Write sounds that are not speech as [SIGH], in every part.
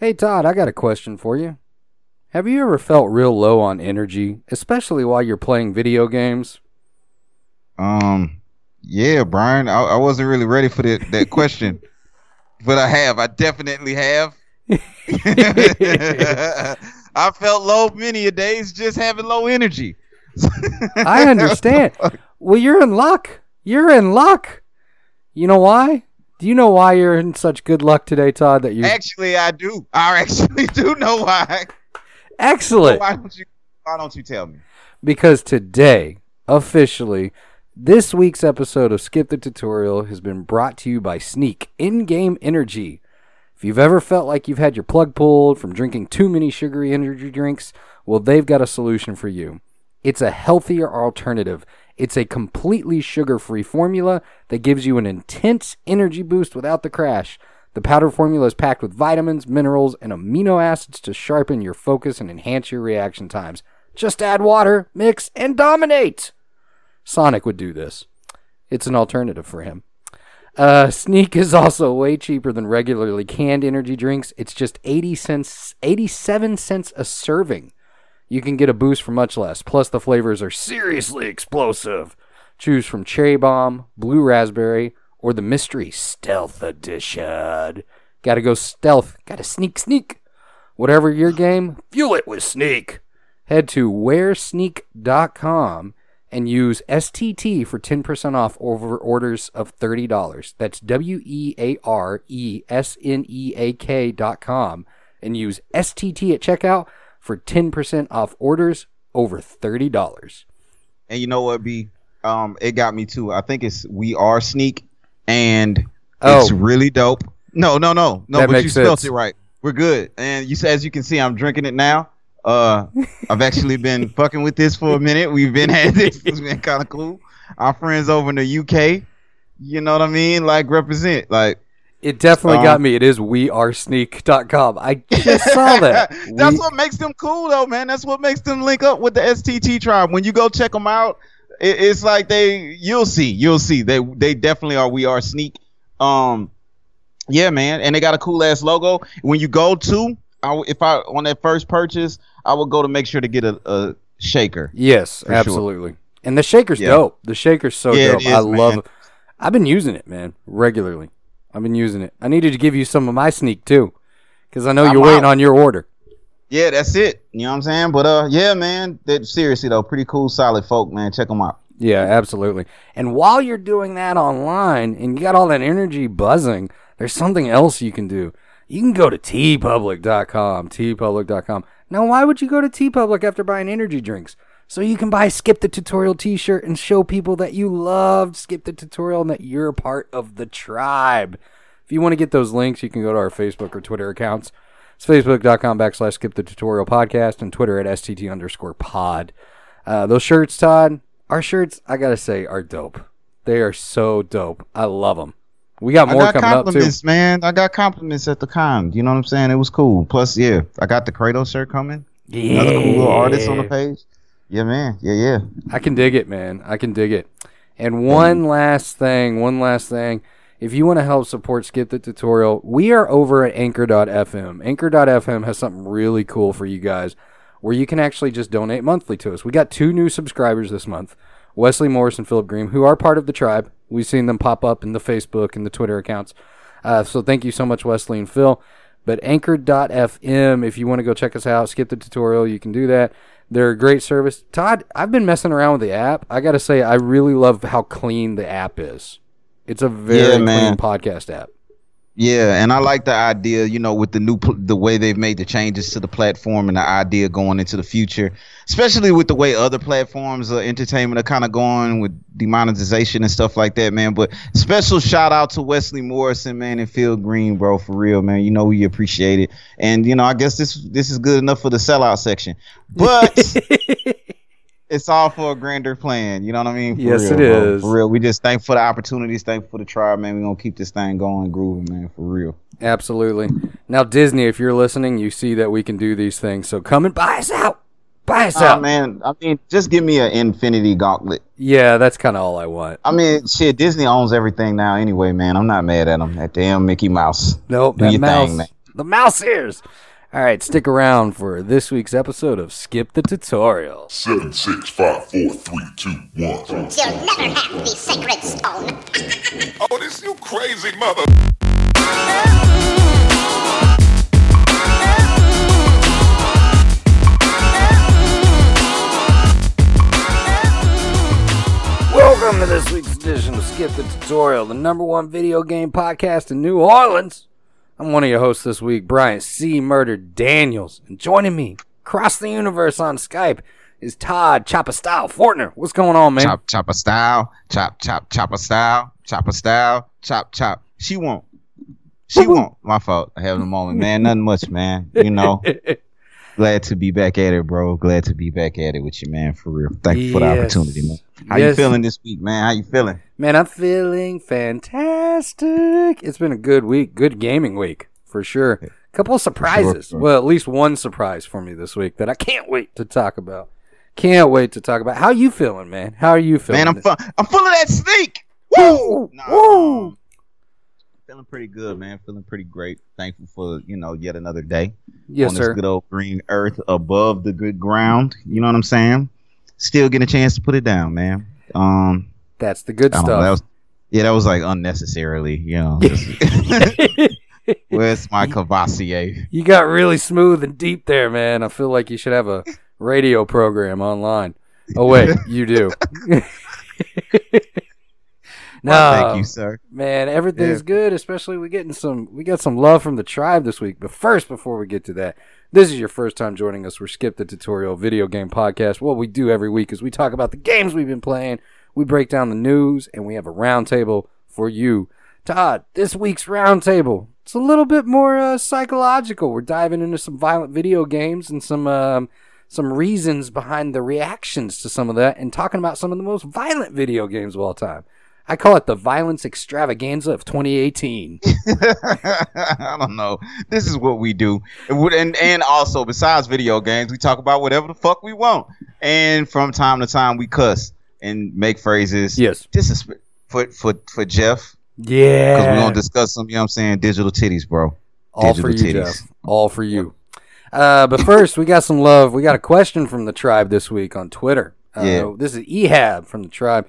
Hey, Todd, I got a question for you. Have you ever felt real low on energy, especially while you're playing video games? Um, yeah, Brian, I, I wasn't really ready for that, that question, [LAUGHS] but I have. I definitely have. [LAUGHS] [LAUGHS] I felt low many a days just having low energy. I understand. Well, you're in luck. You're in luck. You know why? Do you know why you're in such good luck today, Todd? That you Actually, I do. I actually [LAUGHS] do know why. excellent. Why don't you? Why don't you tell me? because today, officially, this week's episode of Skip the Tutorial has been brought to you by Sneak In Game Energy. If you've ever felt like you've had your plug pulled from drinking too many sugary energy drinks, well, they've got a solution for you. It's a healthier alternative. It's a completely sugar free formula that gives you an intense energy boost without the crash. The powder formula is packed with vitamins, minerals, and amino acids to sharpen your focus and enhance your reaction times. Just add water, mix, and dominate. Sonic would do this. It's an alternative for him. Uh, Sneak is also way cheaper than regularly canned energy drinks. It's just 80 cents, 87 cents a serving. You can get a boost for much less. Plus, the flavors are seriously explosive. Choose from Cherry Bomb, Blue Raspberry, or the Mystery Stealth Edition. Gotta go stealth. Gotta sneak, sneak. Whatever your game, fuel it with Sneak. Head to wearsneak.com and use STT for 10% off over orders of $30. That's W E A R E S N E A K dot com and use STT at checkout for 10% off orders over $30. And you know what, B? Um, it got me too. I think it's we are sneak, and it's Oh. really dope. No, no, no, no. That but you spelled it right. We're good. And you, as you can see, I'm drinking it now. Uh, I've actually [LAUGHS] been fucking with this for a minute. We've been at this. [LAUGHS] It's been kind of cool. Our friends over in the UK, you know what I mean? Like represent. Like It definitely Um, got me. It is wearesneak.com. I just saw [LAUGHS] that. That's We- what makes them cool, though, man. That's what makes them link up with the STT tribe. When you go check them out, it, it's like they, you'll see, you'll see. They, they definitely are. We are sneak. Um, yeah, man, and they got a cool ass logo. When you go to, I, if I on that first purchase, I would go to make sure to get a, a shaker. Yes, sure. absolutely. And the shaker's Yeah. dope. The shaker's so Yeah, dope. is, I love man. it. I've been using it, man, regularly. I've been using it. I needed to give you some of my sneak too, because I know I'm you're waiting out. on your order. Yeah, that's it. You know what I'm saying? But uh, yeah, man. That seriously though, pretty cool, solid folk, man. Check them out. Yeah, absolutely. And while you're doing that online and you got all that energy buzzing, there's something else you can do. You can go to teepublic.com, teepublic.com. Now, why would you go to TeePublic after buying energy drinks? So you can buy Skip the Tutorial t-shirt and show people that you loved Skip the Tutorial and that you're a part of the tribe. If you want to get those links, you can go to our Facebook or Twitter accounts. It's facebook.com backslash skip the tutorial podcast and Twitter at STT underscore pod. Uh, those shirts, Todd, our shirts, I gotta say, are dope. They are so dope. I love them. We got more I got coming up too. man. I got compliments at the con. You know what I'm saying? It was cool. Plus, yeah, I got the Kratos shirt coming. Yeah, Another cool little artist on the page. Yeah, man. Yeah, yeah. I can dig it, man. I can dig it. And one last thing, one last thing. If you want to help support Skip the Tutorial, we are over at Anchor.fm. Anchor.fm has something really cool for you guys where you can actually just donate monthly to us. We got two new subscribers this month Wesley Morris and Philip Green, who are part of the tribe. We've seen them pop up in the Facebook and the Twitter accounts. Uh, so thank you so much, Wesley and Phil. But Anchor.fm, if you want to go check us out, skip the tutorial, you can do that. They're a great service. Todd, I've been messing around with the app. I got to say, I really love how clean the app is. It's a very Yeah, clean podcast app. Yeah, and I like the idea, you know, with the new pl- the way they've made the changes to the platform and the idea going into the future, especially with the way other platforms of entertainment are kind of going with demonetization and stuff like that, man. But special shout out to Wesley Morrison, man, and Phil Green, bro, for real, man. You know we appreciate it, and you know I guess this this is good enough for the sellout section, but [LAUGHS] it's all for a grander plan. You know what I mean? For Yes, real, it bro. is. For real, we just thank for the opportunities, thank for the tribe, man. We're gonna keep this thing going, grooving, man, for real. Absolutely. Now, Disney, if you're listening, you see that we can do these things. So come and buy us out. Buy us out. man, I mean, just give me an Infinity Gauntlet. Yeah, that's kind of all I want. I mean, shit, Disney owns everything now, anyway, man. I'm not mad at them. That damn Mickey Mouse. Nope, Do that mouse. thing, man. the mouse ears. All right, stick around for this week's episode of Skip the Tutorial. Seven, six, five, four, three, two, one. You'll never have the sacred stone. [LAUGHS] Oh, this you crazy mother. Welcome to this week's edition of Skip the Tutorial, the number one video game podcast in New Orleans. I'm one of your hosts this week, Brian C. Murder Daniels, and joining me across the universe on Skype is Todd Chopper Style Fortner. What's going on, man? Chop chopper style, chop chop chopper style, chopper style, chop chop. She won't. She won't. My fault. I having a moment, man. Nothing much, man. You know. [LAUGHS] Glad to be back at it, bro. Glad to be back at it with you, man. For real. Thank you for the opportunity, man. How Yes. you feeling this week, man? How you feeling? Man, I'm feeling fantastic. It's been a good week, good gaming week for sure. A couple of surprises. sure. Well, at least one surprise for me this week that I can't wait to talk about. Can't wait to talk about. How you feeling, man? How are you feeling? Man, I'm fu- I'm full of that sneak. Woo! Nah, Woo! um, feeling pretty good, man. Feeling pretty great. Thankful for you know yet another day yes, on sir. this good old green earth above the good ground. You know what I'm saying? Still getting a chance to put it down, man. Um, That's the good don't know, stuff. that was, yeah, that was like unnecessarily, you know. [LAUGHS] [LAUGHS] Where's my Courvoisier? you got really smooth and deep there, man. I feel like you should have a radio program online. Oh wait, [LAUGHS] you do. no, Thank you, sir. Man, everything's Yeah. good, especially we getting some we got some love from the tribe this week. But first, before we get to that, this is your first time joining us. We're Skip the Tutorial Video Game Podcast. What we do every week is we talk about the games we've been playing, we break down the news, and we have a roundtable for you. Todd, this week's roundtable, it's a little bit more uh, psychological. We're diving into some violent video games and some um, some reasons behind the reactions to some of that, and talking about some of the most violent video games of all time. I call it the violence extravaganza of 2018. [LAUGHS] I don't know. This is what we do, and and and also besides video games, we talk about whatever the fuck we want, and from time to time we cuss and make phrases. Yes. This is for for for Jeff Yeah. because we're gonna discuss some. You know what I'm saying? Digital titties, bro. All for digital you, titties. Jeff. All for you. Uh, but first, we got some love. We got a question from the tribe this week on Twitter. Uh, Yeah. This is Ehab from the tribe.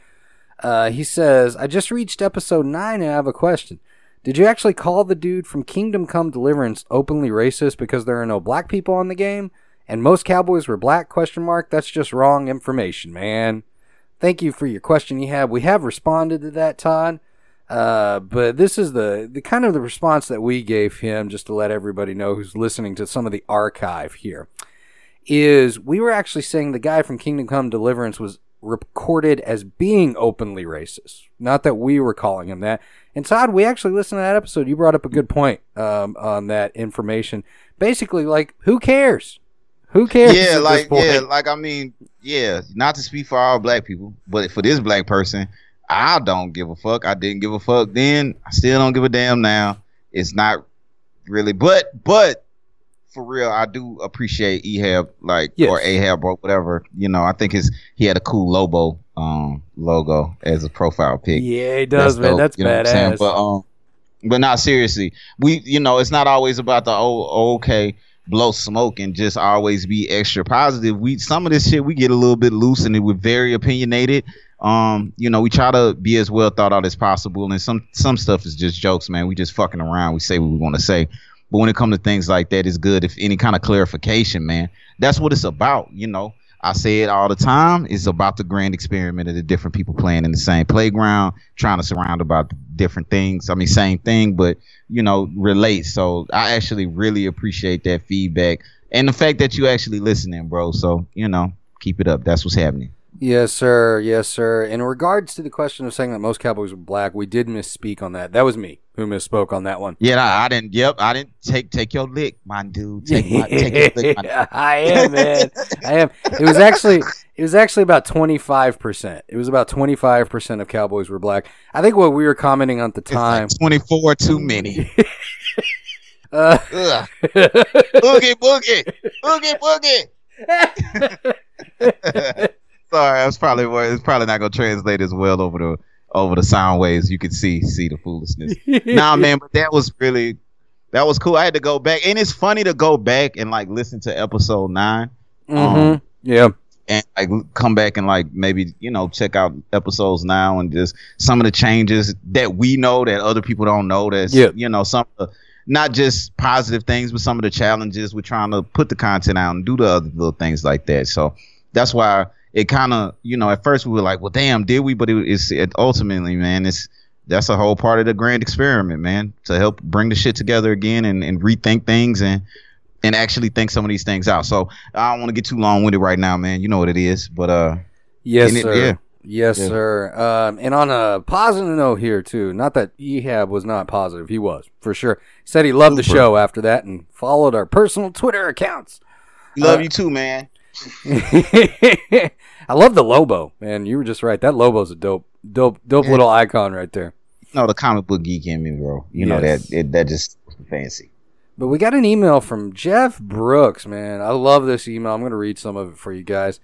Uh, he says, I just reached episode 9 and I have a question. Did you actually call the dude from Kingdom Come Deliverance openly racist because there are no black people on the game? And most cowboys were black? Question mark. That's just wrong information, man. Thank you for your question, you have. We have responded to that, Todd. Uh, but this is the, the kind of the response that we gave him, just to let everybody know who's listening to some of the archive here, is we were actually saying the guy from Kingdom Come Deliverance was recorded as being openly racist. Not that we were calling him that. And Todd, we actually listened to that episode. You brought up a good point um, on that information. Basically, like, who cares? Who cares? yeah, like yeah, like I mean, yeah. Not to speak for all black people, but for this black person, I don't give a fuck. I didn't give a fuck then. I still don't give a damn now. It's not really, but but for real, I do appreciate Ehab, like Yes. or Ahab or whatever. You know, I think his he had a cool Lobo um logo as a profile pic. Yeah, he does, man. dope, That's you know badass. But um, but not seriously. We you know it's not always about the oh okay blow smoke and just always be extra positive. We some of this shit we get a little bit loose and we're very opinionated. Um, you know, we try to be as well thought out as possible, and some some stuff is just jokes, man. We just fucking around. We say what we want to say. But when it comes to things like that, it's good if any kind of clarification, man. That's what it's about, you know. I say it all the time. It's about the grand experiment of the different people playing in the same playground, trying to surround about different things. I mean, same thing, but you know, relate. So I actually really appreciate that feedback and the fact that you actually listening, bro. So you know, keep it up. That's what's happening. Yes, sir. Yes, sir. In regards to the question of saying that most cowboys were black, we did misspeak on that. That was me who misspoke on that one. Yeah, I, I didn't. Yep, I didn't take take your lick, my dude. Take my take your lick, my dude. [LAUGHS] I am, man. I am. It was actually it was actually about twenty five percent. It was about twenty five percent of cowboys were black. I think what we were commenting on at the It's like time. Twenty four too many. [LAUGHS] uh, [LAUGHS] Boogie, boogie, boogie, boogie. Sorry, that's probably where it's probably not gonna translate as well over the over the sound waves. You can see see the foolishness. [LAUGHS] nah, man, but that was really that was cool. I had to go back, and it's funny to go back and like listen to episode nine. Mm-hmm. yeah. and like come back and like maybe you know check out episodes now and just some of the changes that we know that other people don't know that's Yeah. you know some of the, not just positive things but some of the challenges we're trying to put the content out and do the other little things like that so that's why it kind of you know at first we were like well damn did we but it, it's it ultimately man it's that's a whole part of the grand experiment man to help bring the shit together again and, and rethink things and and actually think some of these things out. So I don't want to get too long winded right now, man. You know what it is, but uh, Yes, And it- sir. yeah. Yes, Yeah. sir. Um, and on a positive note here too, not that Ehab was not positive, he was for sure. Said he loved the show after that and followed our personal Twitter accounts. love Uh, you too, man. [LAUGHS] I love the Lobo, man. You were just right. That Lobo's a dope, dope, dope Yeah. little icon right there. No, the comic book geek in me, bro. You know that it, that just fancy. But we got an email from Jeff Brooks, man. I love this email. I'm going to read some of it for you guys.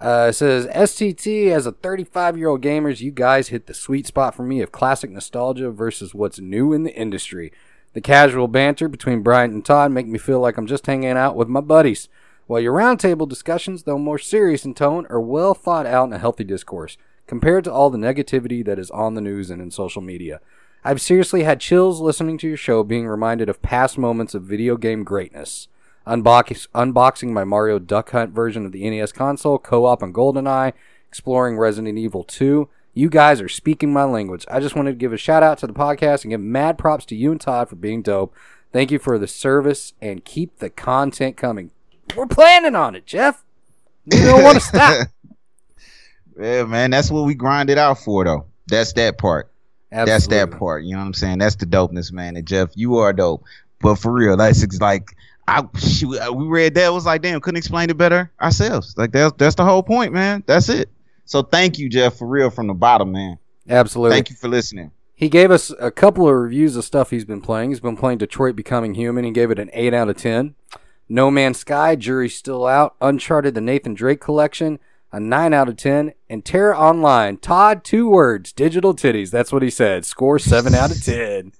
Uh, it says, STT, as a 35 year old gamers, you guys hit the sweet spot for me of classic nostalgia versus what's new in the industry. The casual banter between Bryant and Todd make me feel like I'm just hanging out with my buddies, while your roundtable discussions, though more serious in tone, are well thought out in a healthy discourse, compared to all the negativity that is on the news and in social media. I've seriously had chills listening to your show, being reminded of past moments of video game greatness. Unbox- unboxing my Mario Duck Hunt version of the NES console, co op on GoldenEye, exploring Resident Evil 2. You guys are speaking my language. I just wanted to give a shout out to the podcast and give mad props to you and Todd for being dope. Thank you for the service and keep the content coming. We're planning on it, Jeff. We don't want to stop. [LAUGHS] Yeah, man. That's what we grind it out for, though. That's that part. That's that part. You know what I'm saying? That's the dopeness, man. And Jeff, you are dope. But for real, that's like I shoot, uh, we read that was like, damn, couldn't explain it better ourselves. Like that's that's the whole point, man. That's it. So thank you, Jeff, for real, from the bottom, man. Absolutely. Thank you for listening. He gave us a couple of reviews of stuff he's been playing. He's been playing Detroit Becoming Human. He gave it an 8 out of 10. No Man's Sky, Jury's Still Out, Uncharted, the Nathan Drake Collection, a 9 out of 10. And TERA Online, Todd, two words, digital titties. That's what he said. Score 7 out of 10.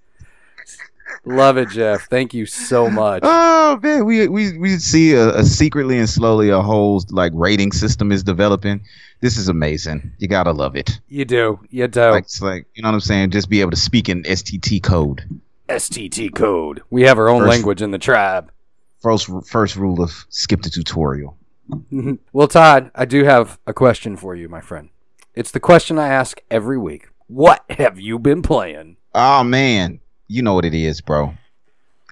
Love it, Jeff. Thank you so much. Oh man, we we we see a, a secretly and slowly a whole like rating system is developing. This is amazing. You gotta love it. You do. You do. Like it's like you know what I'm saying. Just be able to speak in STT code. STT code. We have our own First- language in the tribe. First first rule of skip the tutorial. Mm-hmm. Well, Todd, I do have a question for you, my friend. It's the question I ask every week. What have you been playing? Oh man, you know what it is, bro.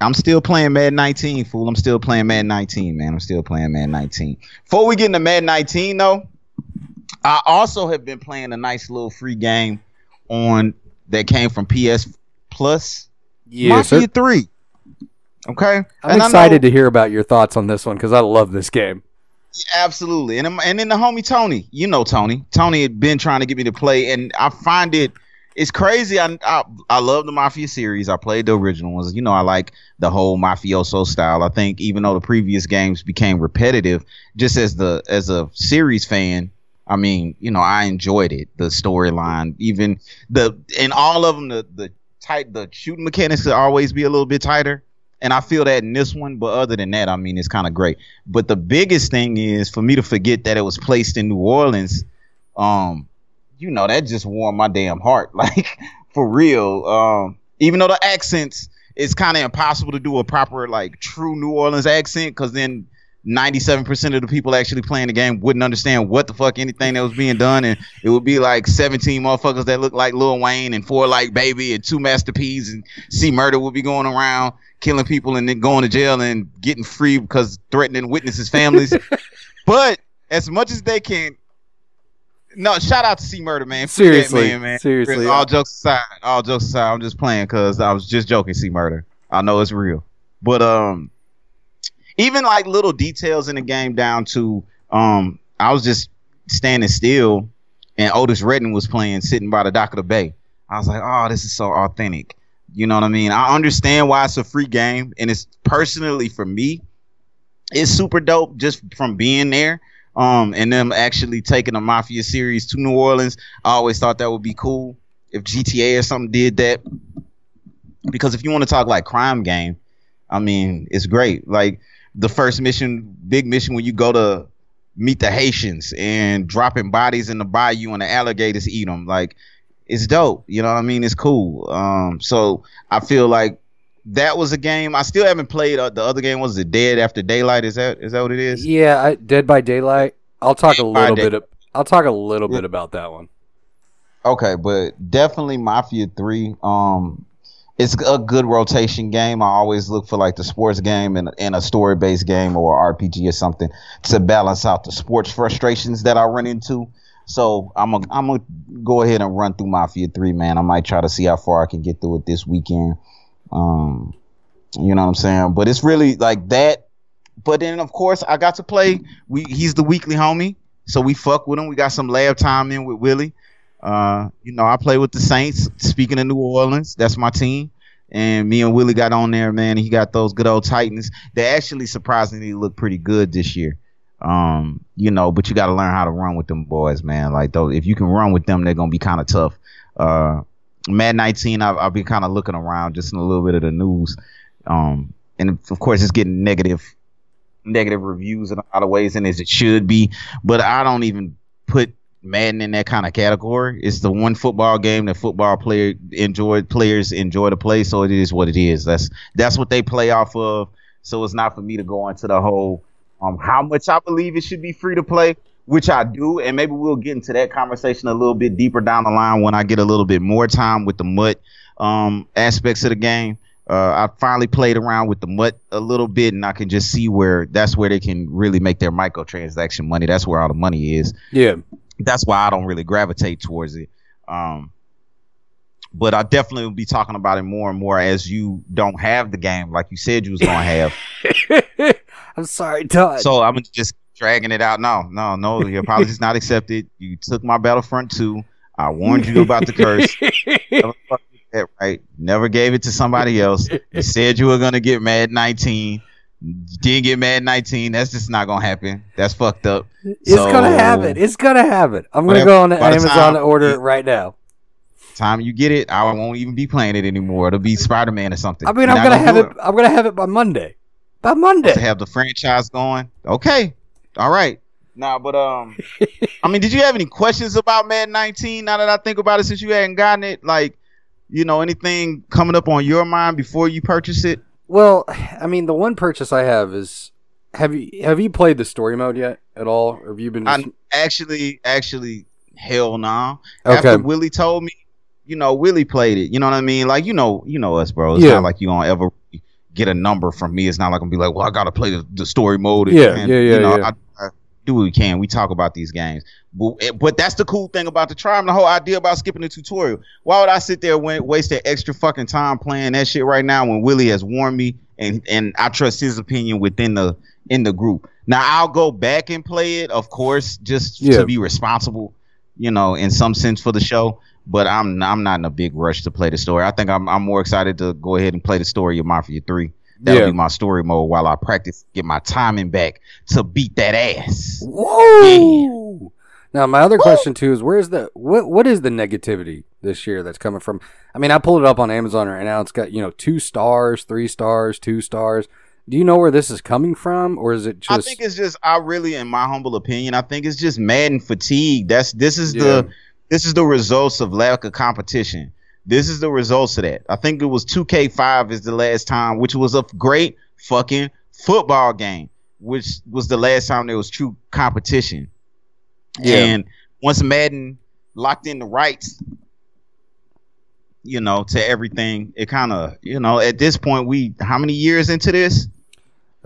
I'm still playing Madden 19, fool. I'm still playing Madden 19, man. I'm still playing Madden 19. Before we get into Madden 19, though, I also have been playing a nice little free game on that came from PS Plus. Yes, Mafia 3. Okay, I'm And I know- excited to hear about your thoughts on this one because I love this game. Absolutely, and um, and then the homie Tony, you know Tony. Tony had been trying to get me to play, and I find it it's crazy. I I, I love the Mafia series. I played the original ones. You know, I like the whole mafioso style. I think even though the previous games became repetitive, just as the as a series fan, I mean, you know, I enjoyed it. The storyline, even the in all of them, the the tight the shooting mechanics could always be a little bit tighter. And I feel that in this one, but other than that, I mean, it's kind of great. But the biggest thing is for me to forget that it was placed in New Orleans. Um, you know, that just warmed my damn heart. [LAUGHS] Like for real. Um, even though the accents, it's kind of impossible to do a proper like true New Orleans accent because then 97% of the people actually playing the game wouldn't understand what the fuck anything that was being done and it would be like 17 motherfuckers that look like Lil Wayne and four like Baby and two Master P's and C Murder would be going around killing people and then going to jail and getting free because threatening witnesses' families. [LAUGHS] but as much as they can, no, shout out to C Murder, man. Seriously, man, man. seriously. All jokes aside, all jokes aside, I'm just playing because I was just joking. C Murder, I know it's real, but um, even like little details in the game down to um, I was just standing still, and Otis Redding was playing, sitting by the dock of the bay. I was like, oh, this is so authentic. You know what I mean? I understand why it's a free game, and it's personally for me, it's super dope just from being there. Um, and them actually taking a Mafia series to New Orleans. I always thought that would be cool if GTA or something did that. Because if you want to talk like crime game, I mean, it's great. Like the first mission, big mission when you go to meet the Haitians and dropping bodies in the bayou and the alligators eat them. Like it's dope. You know what I mean? It's cool. Um, so I feel like that was a game. I still haven't played. Uh, the other game was it Dead After Daylight. Is that is that what it is? Yeah, I, Dead by Daylight. I'll talk Dead a little bit. Of, I'll talk a little Yeah. bit about that one. Okay, but definitely Mafia Three. Um, it's a good rotation game. I always look for like the sports game and, and a story based game or RPG or something to balance out the sports frustrations that I run into. So I'm a, I'm gonna go ahead and run through Mafia Three, man. I might try to see how far I can get through it this weekend. Um, you know what I'm saying? But it's really like that. But then of course I got to play. We he's the weekly homie, so we fuck with him. We got some lab time in with Willie. Uh, you know, I play with the Saints. Speaking of New Orleans, that's my team. And me and Willie got on there, man. He got those good old Titans. They actually surprisingly look pretty good this year. Um, you know, but you got to learn how to run with them boys, man. Like, though, if you can run with them, they're gonna be kind of tough. Uh, Madden 19, I've, I've been kind of looking around just in a little bit of the news. Um, and of course, it's getting negative, negative reviews in a lot of ways, and as it should be. But I don't even put Madden in that kind of category. It's the one football game that football player enjoy players enjoy to play, so it is what it is. That's that's what they play off of. So it's not for me to go into the whole um how much I believe it should be free to play, which I do, and maybe we'll get into that conversation a little bit deeper down the line when I get a little bit more time with the MUT um aspects of the game. Uh, I finally played around with the MUT a little bit, and I can just see where that's where they can really make their microtransaction money. That's where all the money is Yeah, that's why I don't really gravitate towards it. Um, but I definitely will be talking about it more and more as you don't have the game like you said you was gonna have. [LAUGHS] I'm sorry, Todd. so I'm just dragging it out. No, no, no. Your apology is not accepted. You took my Battlefront 2. I warned you about the curse. [LAUGHS] Never that, right? Never gave it to somebody else. You said you were gonna get Madden 19. Didn't get Madden 19. That's just not gonna happen. That's fucked up. it's gonna happen. It's gonna happen. I'm gonna go on the Amazon time- and order it right now. time you get it, I won't even be playing it anymore. It'll be Spider Man or something. I mean, You're I'm not gonna have do it. I'm gonna have it by Monday. By to Monday. have the franchise going. Okay, all right. Nah, but um, [LAUGHS] I mean, did you have any questions about Madden 19? Now that I think about it, since you hadn't gotten it, like, you know, anything coming up on your mind before you purchase it? Well, I mean, the one purchase I have is have you have you played the story mode yet at all? Or have you been? I Just, actually, actually, hell no. Okay. After Willie told me, you know, Willie played it. You know what I mean? Like, you know, you know us, bro. It's Yeah. not like you gonna ever get a number from me. It's not like I'm gonna be like, well, I gotta play the, the story mode. Yeah, and, yeah, yeah, You know, yeah. I, I do what we can. We talk about these games, but eh, but that's the cool thing about the tribe. The whole idea about skipping the tutorial. Why would I sit there and waste that extra fucking time playing that shit right now when Willie has warned me and and I trust his opinion within the in the group. Now I'll go back and play it, of course, just Yeah. to be responsible, you know, in some sense for the show. But I'm I'm not in a big rush to play the story. I think I'm I'm more excited to go ahead and play the story of Mafia Three. That'll Yeah. be my story mode while I practice, get my timing back to beat that ass. Whoa! Now, my other question too is, where's the what? What is the negativity this year that's coming from? I mean, I pulled it up on Amazon right now. It's got you know two stars, three stars, two stars. Do you know where this is coming from, or is it I just? think it's just I really, in my humble opinion, I think it's just Madden fatigue. That's this is Yeah. the this is the results of lack of competition. This is the results of that. I think it was 2K5 is the last time, which was a great fucking football game, which was the last time there was true competition. Yeah. And once Madden locked in the rights, you know, to everything, it kind of, you know, at this point, we how many years into this?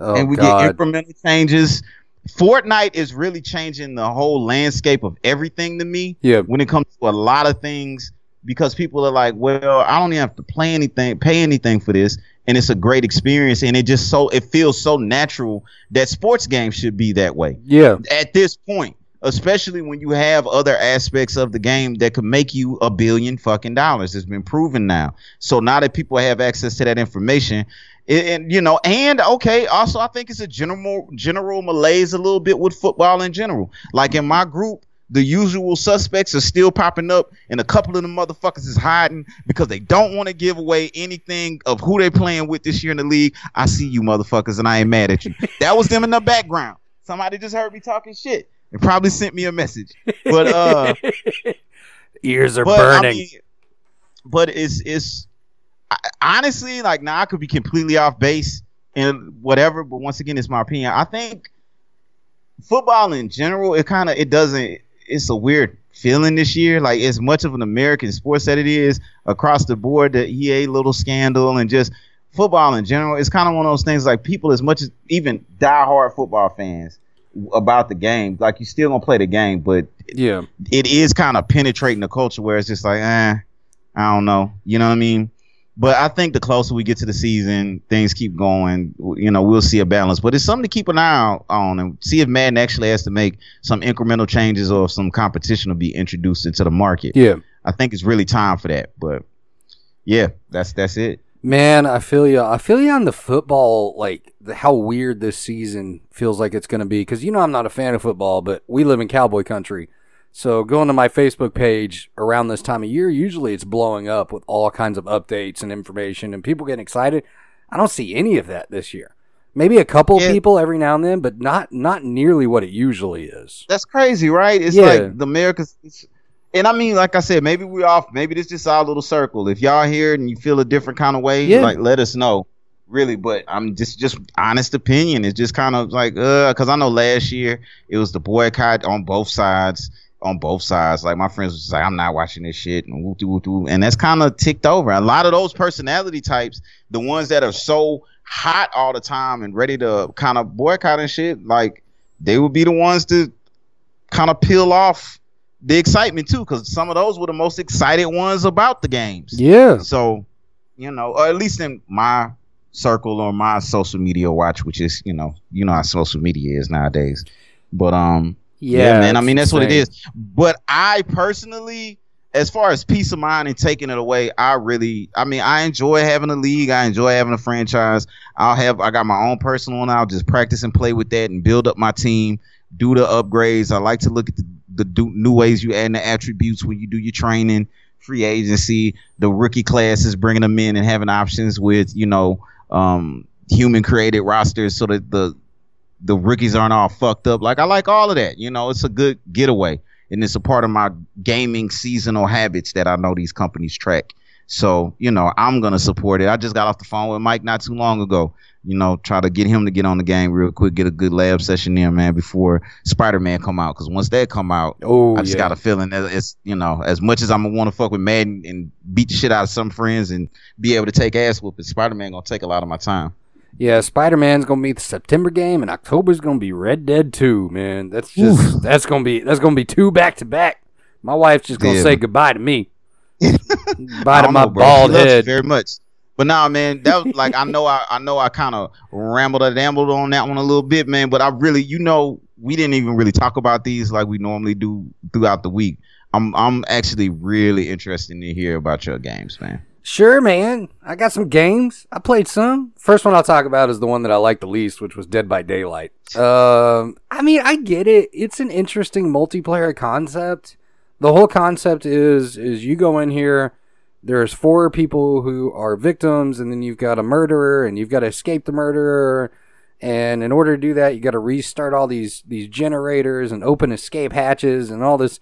oh and we God! get incremental changes. Fortnite is really changing the whole landscape of everything to me yeah, when it comes to a lot of things because people are like, well, I don't even have to play anything, pay anything for this, and it's a great experience, and it just so it feels so natural that sports games should be that way. Yeah, at this point, especially when you have other aspects of the game that could make you a billion fucking dollars. It's been proven now. So now that people have access to that information, it, and you know, and okay, also I think it's a general general malaise a little bit with football in general. Like in my group, the usual suspects are still popping up, and a couple of the motherfuckers is hiding because they don't want to give away anything of who they're playing with this year in the league. I see you motherfuckers, and I ain't mad at you. That was them in the background. Somebody just heard me talking shit and probably sent me a message. But uh, [LAUGHS] Ears are but burning. I mean, but it's it's I, honestly like now I could be completely off base and whatever. But once again, it's my opinion. I think football in general, it kind of it doesn't. It's a weird feeling this year. Like as much of an American sports that it is across the board, the EA little scandal and just football in general. It's kind of one of those things like people as much as even diehard football fans about the game. Like you still gonna play the game, but yeah. it is kind of penetrating the culture where it's just like, eh, I don't know. You know what I mean? But I think the closer we get to the season, things keep going. You know, we'll see a balance. But it's something to keep an eye on and see if Madden actually has to make some incremental changes or if some competition will be introduced into the market. Yeah. I think it's really time for that. But yeah, that's that's it. Man, I feel you. I feel you on the football, like the, how weird this season feels like it's going to be. Because you know I'm not a fan of football, but we live in cowboy country. So going to my Facebook page around this time of year, usually it's blowing up with all kinds of updates and information, and people getting excited. I don't see any of that this year. Maybe a couple Yeah. people every now and then, but not not nearly what it usually is. That's crazy, right? It's Yeah. like the Americans. it's- And I mean, like I said, maybe we're off. Maybe this is just our little circle. If y'all here and you feel a different kind of way, Yeah. like let us know. Really, but I'm just just honest opinion. It's just kind of like uh, because I know last year it was the boycott on both sides. On both sides, like my friends was like, I'm not watching this shit, and whoop whoop whoop, and that's kind of ticked over. A lot of those personality types, the ones that are so hot all the time and ready to kind of boycott and shit, like they would be the ones to kind of peel off the excitement too, because some of those were the most excited ones about the games. Yeah. So, you know, or at least in my circle or my social media watch, which is, you know, you know how social media is nowadays. But um, yeah, man. I mean, that's what it is. But I personally, as far as peace of mind and taking it away, I really, I mean, I enjoy having a league. I enjoy having a franchise. I'll have, I got my own personal one. I'll just practice and play with that and build up my team, do the upgrades. I like to look at the, the do, new ways you add the attributes when you do your training, free agency, the rookie classes, bringing them in and having options with, you know, um, human created rosters so that the the rookies aren't all fucked up. Like I like all of that. You know, it's a good getaway, and it's a part of my gaming seasonal habits that I know these companies track. So you know, I'm gonna support it. I just got off the phone with Mike not too long ago. You know, try to get him to get on the game real quick, get a good lab session in, man, before Spider Man come out. Because once that come out, Oh, I just yeah. got a feeling that it's you know, as much as I'm gonna want to fuck with Madden and beat the shit out of some friends and be able to take ass whooping, Spider Man gonna take a lot of my time. Yeah, Spider Man's gonna be the September game, and October's gonna be Red Dead Two. Man, that's just that's gonna be that's gonna be two back to back. My wife's just gonna Yeah. say goodbye to me. [LAUGHS] I Bye to my know, bald head. very much. But nah, man, that was like I know I I know I kind of rambled and rambled on that one a little bit, man. But I really, you know, we didn't even really talk about these like we normally do throughout the week. I'm I'm actually really interested to hear about your games, man. Sure, man. I got some games. I played some. First one I'll talk about is the one that I liked the least, which was Dead by Daylight. Um, I mean, I get it. It's an interesting multiplayer concept. The whole concept is is you go in here. There's four people who are victims, and then you've got a murderer, and you've got to escape the murderer. And in order to do that, you got to restart all these these generators and open escape hatches and all this.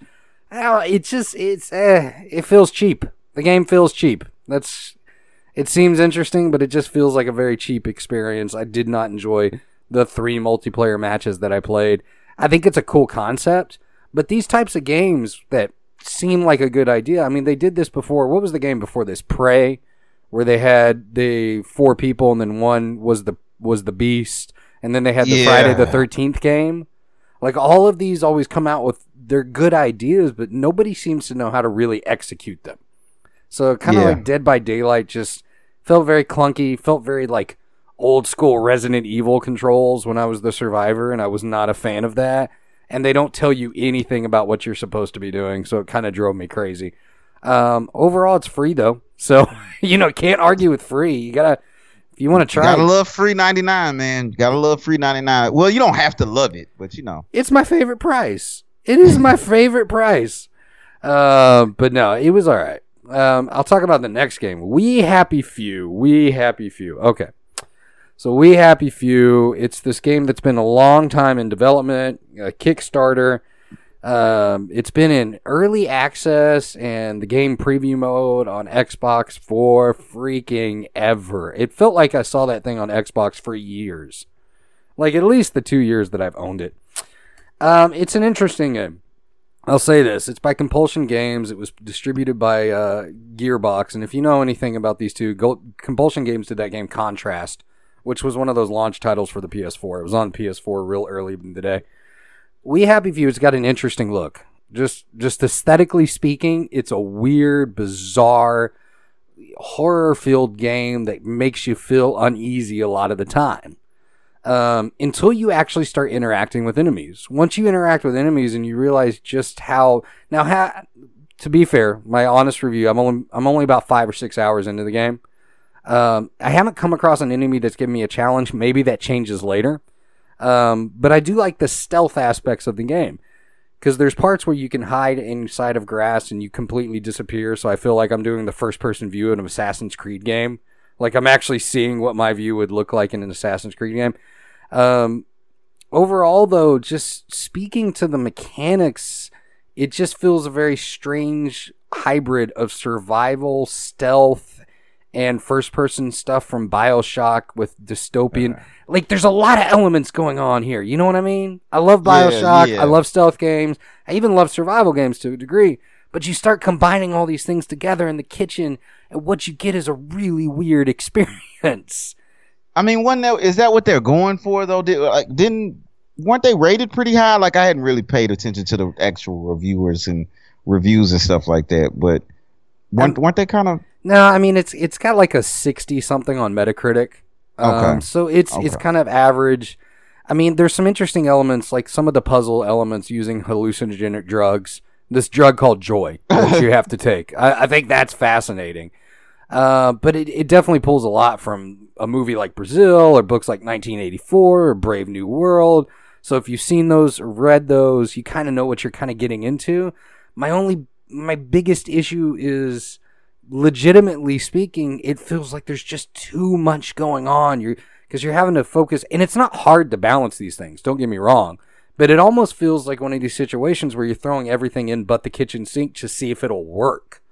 Oh, it's just it's eh, it feels cheap. The game feels cheap. That's it seems interesting, but it just feels like a very cheap experience. I did not enjoy the three multiplayer matches that I played. I think it's a cool concept, but these types of games that seem like a good idea. I mean, they did this before. What was the game before this? Prey, where they had the four people and then one was the was the beast, and then they had the Yeah. Friday the Thirteenth game. Like all of these always come out with their good ideas, but nobody seems to know how to really execute them. So kind of Yeah. like Dead by Daylight just felt very clunky, felt very like old school Resident Evil controls when I was the survivor, and I was not a fan of that. And they don't tell you anything about what you're supposed to be doing, so it kind of drove me crazy. Um, overall, it's free though, so [LAUGHS] you know can't argue with free. You gotta if you want to try. Gotta it. love free ninety nine, man. You Gotta love free ninety nine. Well, you don't have to love it, but you know. it's my favorite price. It is my [LAUGHS] favorite price. Uh, but no, it was all right. Um, I'll talk about the next game. We Happy Few. We Happy Few. Okay. So We Happy Few. It's this game that's been a long time in development, a Kickstarter. Um, it's been in early access and the game preview mode on Xbox for freaking ever. It felt like I saw that thing on Xbox for years, like at least the two years that I've owned it. Um, it's an interesting game. I'll say this: it's by Compulsion Games. It was distributed by uh, Gearbox, and if you know anything about these two, Compulsion Games did that game Contrast, which was one of those launch titles for the PS4. It was on PS4 real early in the day. We Happy Few has got an interesting look. Just just aesthetically speaking, it's a weird, bizarre, horror-filled game that makes you feel uneasy a lot of the time. Um, until you actually start interacting with enemies. Once you interact with enemies and you realize just how now, to be fair, my honest review, I'm only I'm only about five or six hours into the game. Um, I haven't come across an enemy that's given me a challenge. Maybe that changes later. Um, but I do like the stealth aspects of the game because there's parts where you can hide inside of grass and you completely disappear. So I feel like I'm doing the first person view in an Assassin's Creed game. Like I'm actually seeing what my view would look like in an Assassin's Creed game. Um, overall, though, just speaking to the mechanics, it just feels a very strange hybrid of survival, stealth, and first person stuff from Bioshock with dystopian. Like, there's a lot of elements going on here. You know what I mean? I love Yeah, Bioshock. yeah. I love stealth games. I even love survival games to a degree. But you start combining all these things together in the kitchen, and what you get is a really weird [LAUGHS] experience. I mean, that is that what they're going for though? Did, like, didn't weren't they rated pretty high? Like I hadn't really paid attention to the actual reviewers and reviews and stuff like that, but weren't, weren't they kind of No, I mean it's it's got like a sixty something on Metacritic. Um, Okay. so it's it's kind of average. I mean, there's some interesting elements, like some of the puzzle elements using hallucinogenic drugs. This drug called joy [LAUGHS] that you have to take. I, I think that's fascinating. Uh, but it, it definitely pulls a lot from a movie like Brazil or books like 1984 or Brave New World. So if you've seen those or read those, you kind of know what you're kind of getting into. My only, my biggest issue is legitimately speaking, it feels like there's just too much going on. You're because you're having to focus, and it's not hard to balance these things. Don't get me wrong, but it almost feels like one of these situations where you're throwing everything in but the kitchen sink to see if it'll work,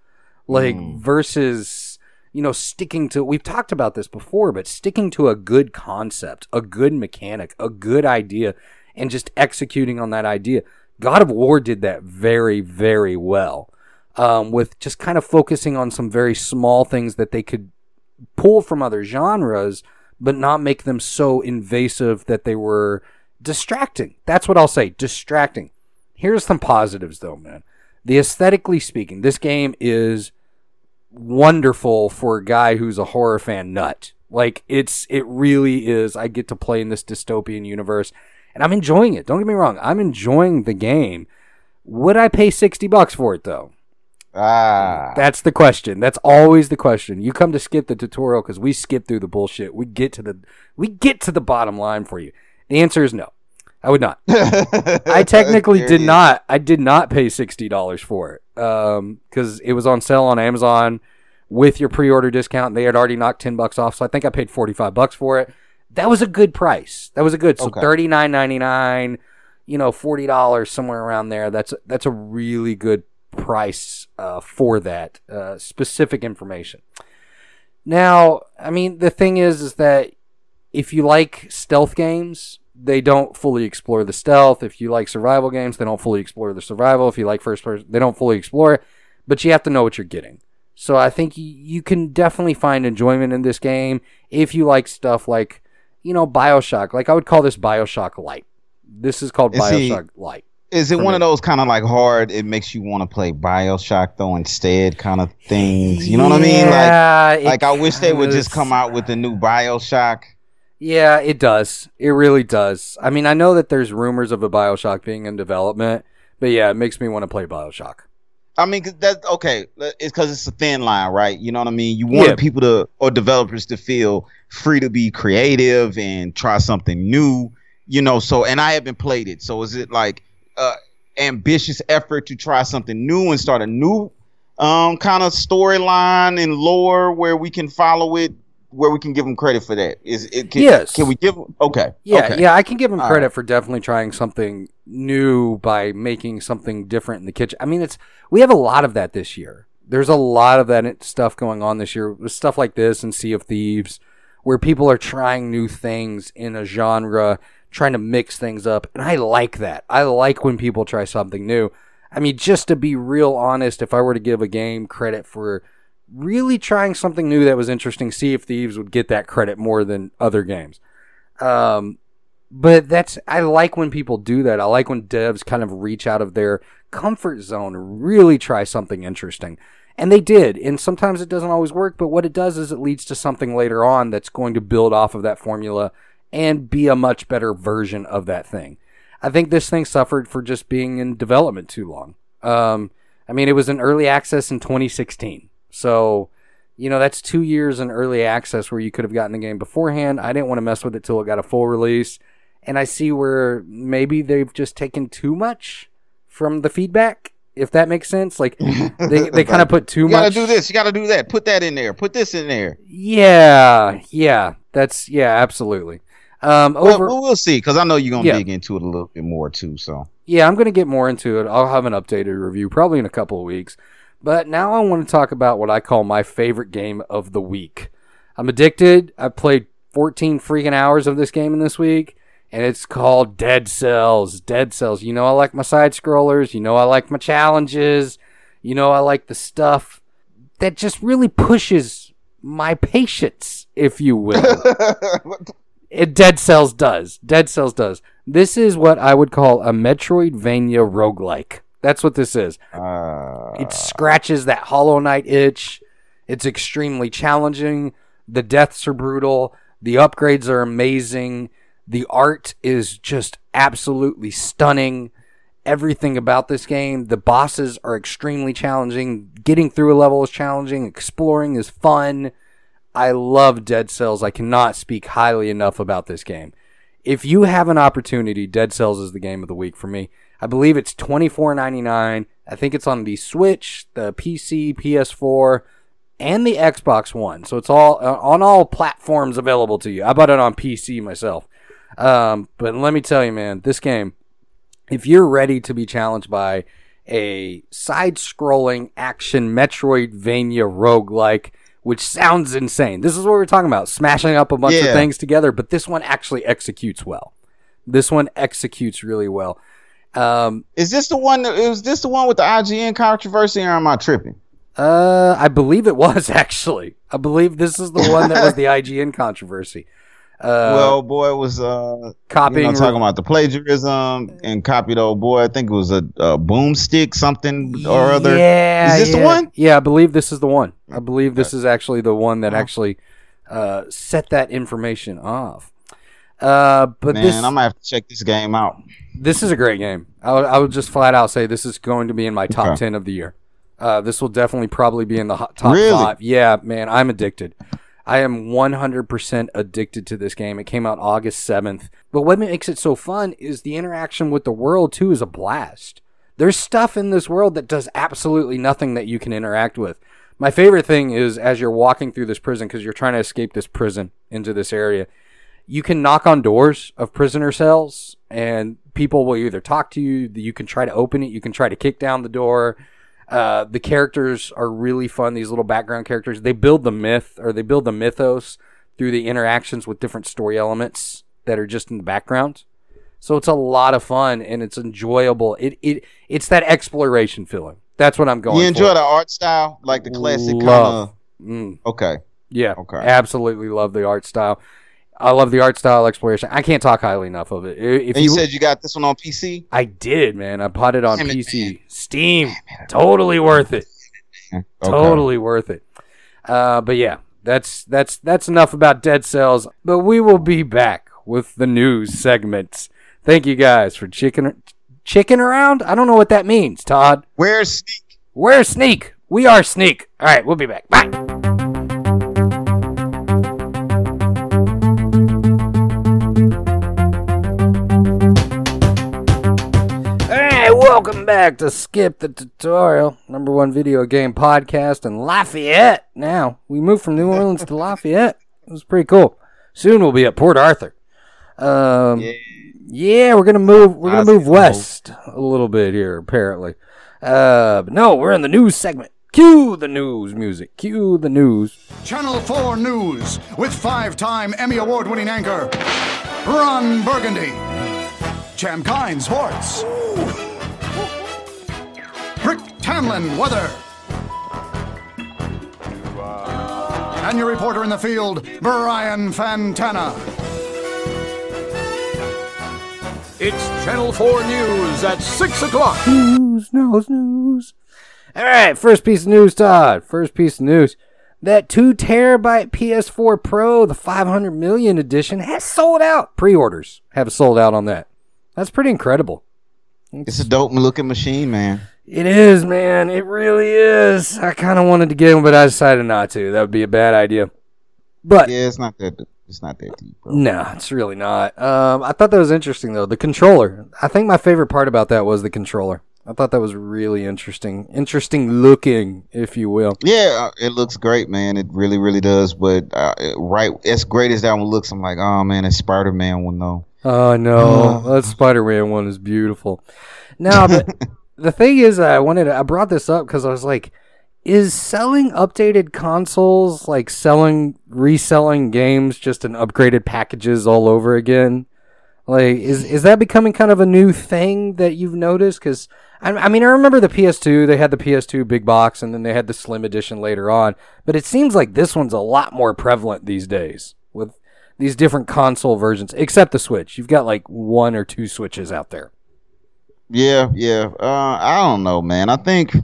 like versus you know sticking to. We've talked about this before, but sticking to a good concept, a good mechanic, a good idea, and just executing on that idea. God of War did that very, very well um, with just kind of focusing on some very small things that they could pull from other genres, but not make them so invasive that they were distracting. That's what I'll say distracting. Here's some positives, though, man. The aesthetically speaking, this game is wonderful for a guy who's a horror fan nut. Like it's it really is. I get to play in this dystopian universe and I'm enjoying it. Don't get me wrong. I'm enjoying the game. Would I pay 60 bucks for it though? ah That's the question. That's always the question. You come to skip the tutorial cuz we skip through the bullshit. We get to the we get to the bottom line for you. The answer is no. I would not. [LAUGHS] I technically did not. I did not pay sixty dollars for it because it was on sale on Amazon with your pre-order discount. They had already knocked ten bucks off, so I think I paid forty-five bucks for it. That was a good price. That was a good. So Okay. thirty-nine ninety-nine, you know, forty dollars somewhere around there. That's that's a really good price uh, for that uh, specific information. Now, I mean, the thing is, is that if you like stealth games, they don't fully explore the stealth. If you like survival games, they don't fully explore the survival. If you like first person, they don't fully explore it. But you have to know what you're getting. So I think you can definitely find enjoyment in this game if you like stuff like, you know, Bioshock. Like I would call this Bioshock Light. This is called see, Bioshock Light. Is it one me. of those kind of like hard? It makes you want to play Bioshock though instead, kind of things. You know what I mean? Like, Yeah, like I wish they would just come out with a new Bioshock. Yeah, it does. It really does. I mean, I know that there's rumors of a Bioshock being in development, but yeah, it makes me want to play Bioshock. I mean, 'cause that's okay. It's because it's a thin line, right? You know what I mean. You want Yeah. people to or developers to feel free to be creative and try something new. You know, so and I haven't played it. So is it like, uh, ambitious effort to try something new and start a new um kind of storyline and lore where we can follow it where we can give them credit for that is it can, Yes. can we give 'em- okay Yeah, okay. yeah, I can give him All credit right. for definitely trying something new by making something different in the kitchen. I mean, it's we have a lot of that this year. There's a lot of that stuff going on this year with stuff like this and Sea of Thieves, where people are trying new things in a genre, trying to mix things up, and I like that. I like when people try something new. I mean, just to be real honest, if I were to give a game credit for really trying something new that was interesting, Sea of Thieves would get that credit more than other games. Um, but that's I like when people do that. I like when devs kind of reach out of their comfort zone really try something interesting. And they did. And sometimes it doesn't always work, but what it does is it leads to something later on that's going to build off of that formula and be a much better version of that thing. I think this thing suffered for just being in development too long. Um, I mean, it was in early access in 2016. So, you know, that's two years in early access where you could have gotten the game beforehand. I didn't want to mess with it till it got a full release. And I see where maybe they've just taken too much from the feedback, if that makes sense. Like, [LAUGHS] they, they kind of put too much- you gotta do this you gotta do that put that in there put this in there Yeah, yeah, that's, yeah, absolutely. Um, well, over, well, we'll see because i know you're gonna Yeah. dig into it a little bit more too so Yeah, I'm going to get more into it. I'll have an updated review probably in a couple of weeks. But now I want to talk about what I call my favorite game of the week. I'm addicted. I played 14 freaking hours of this game in this week, and it's called Dead Cells. Dead Cells. You know, I like my side scrollers. You know, I like my challenges. You know, I like the stuff that just really pushes my patience, if you will. [LAUGHS] it Dead Cells does. Dead Cells does. This is what I would call a Metroidvania roguelike. That's what this is. uh, It scratches that Hollow Knight itch. It's extremely challenging. The deaths are brutal. The upgrades are amazing. The art is just absolutely stunning. Everything about this game, the bosses are extremely challenging. Getting through a level is challenging. Exploring is fun. I love Dead Cells. I cannot speak highly enough about this game. If you have an opportunity, Dead Cells is the game of the week for me. I believe it's twenty four ninety nine. I think it's on the Switch, the PC, PS4, and the Xbox One. So it's all uh, on all platforms available to you. I bought it on PC myself. Um, but let me tell you, man, this game, if you're ready to be challenged by a side-scrolling action Metroidvania roguelike, which sounds insane. This is what we're talking about, smashing up a bunch of things together, but this one actually executes well. This one executes really well. Um, is this the one that, is this the one with the ign controversy or am i tripping Uh, I believe it was [LAUGHS] actually. I believe this is the one that was the [LAUGHS] IGN controversy. Uh, well, boy, it was uh, copying. you know, talking about the plagiarism and copied old boy. I think it was a, a boomstick something or other. Yeah, Is this the one? Yeah, I believe this is the one. I believe this is actually the one that actually uh, set that information off. Uh, but Man, this I'm gonna have to check this game out. This is a great game. I would, I would just flat out say this is going to be in my top Okay. ten of the year. Uh, this will definitely probably be in the hot, top Really? five. Yeah, man, I'm addicted. I am 100% addicted to this game. It came out August 7th. But what makes it so fun is the interaction with the world too is a blast. There's stuff in this world that does absolutely nothing that you can interact with. My favorite thing is as you're walking through this prison because you're trying to escape this prison into this area you can knock on doors of prisoner cells and people will either talk to you you can try to open it you can try to kick down the door uh, the characters are really fun these little background characters they build the myth or they build the mythos through the interactions with different story elements that are just in the background so it's a lot of fun and it's enjoyable it, it it's that exploration feeling that's what i'm going for. You enjoy for. the art style, like the classic kind of. Mm. Okay. Yeah. Okay. Absolutely love the art style. I love the art style exploration. I can't talk highly enough of it. If And you you, said you got this one on PC. I did, man. I bought it on Damn it, PC, Steam. Totally worth it. Okay. Totally worth it. Uh, but yeah, that's that's that's enough about Dead Cells. But we will be back with the news segments. Thank you guys for chicken chicken around. I don't know what that means, Todd. Where's Sneak? We're Sneak. We are Sneak. All right, we'll be back. Bye. Welcome back to Skip the Tutorial, number one video game podcast in Lafayette. Now, we moved from New Orleans to Lafayette. It was pretty cool. Soon we'll be at Port Arthur. Um, Yeah. yeah, we're gonna move. We're gonna move west a little bit here, apparently. Uh, but no, we're in the news segment. Cue the news music. Cue the news. Channel 4 News with five time Emmy Award winning anchor Ron Burgundy. Champ Kind Sports. Brick Tamland Weather. And your reporter in the field, Brian Fantana. It's Channel 4 News at 6 o'clock. News, news, news. All right, first piece of news, Todd. First piece of news. That two terabyte PS4 Pro, the 500 million edition, has sold out. Pre-orders have sold out on that. That's pretty incredible. It's a dope looking machine, man. It is, man. It really is. I kind of wanted to get one, but I decided not to. That would be a bad idea. But Yeah, it's not that. It's not that deep, bro. no, it's really not. Um, I thought that was interesting though. The controller. I think my favorite part about that was the controller. I thought that was really interesting. Interesting looking, if you will. Yeah, uh, it looks great, man. It really, really does. But uh, right, as great as that one looks, I'm like, oh man, that Spider Man one though. Oh no, [LAUGHS] that Spider-Man one is beautiful. Now, but [LAUGHS] the thing is, I wanted I brought this up because I was like, is selling updated consoles like selling reselling games just in upgraded packages all over again? Like, is is that becoming kind of a new thing that you've noticed? Because I, I mean, I remember the PS2. They had the PS2 big box, and then they had the Slim edition later on. But it seems like this one's a lot more prevalent these days with these different console versions, except the Switch. You've got like one or two Switches out there. Yeah, yeah. Uh, I don't know, man. I think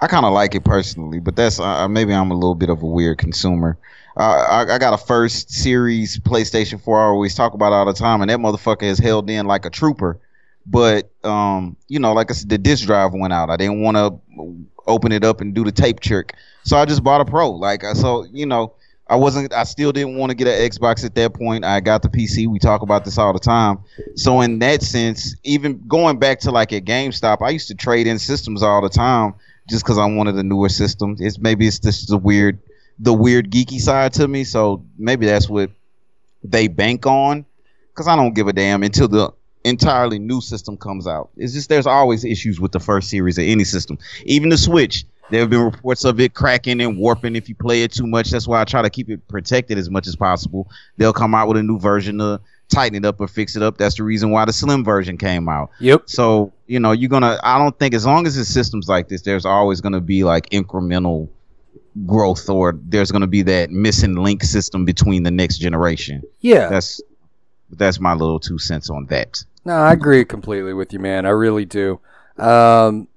I kind of like it personally, but that's uh, maybe I'm a little bit of a weird consumer. Uh, I, I got a first series PlayStation 4 I always talk about all the time, and that motherfucker is held in like a trooper. But um, you know, like I said, the disc drive went out. I didn't want to open it up and do the tape trick, so I just bought a Pro. Like, uh, so you know, I wasn't. I still didn't want to get an Xbox at that point. I got the PC. We talk about this all the time. So in that sense, even going back to like at GameStop, I used to trade in systems all the time just because I wanted a newer system. It's maybe it's just the weird, the weird geeky side to me. So maybe that's what they bank on. Because I don't give a damn until the entirely new system comes out. It's just there's always issues with the first series of any system, even the Switch. There have been reports of it cracking and warping if you play it too much. That's why I try to keep it protected as much as possible. They'll come out with a new version to tighten it up or fix it up. That's the reason why the slim version came out. Yep. So, you know, you're gonna I don't think as long as it's systems like this, there's always gonna be like incremental growth or there's gonna be that missing link system between the next generation. Yeah. That's that's my little two cents on that. No, I agree completely with you, man. I really do. Um,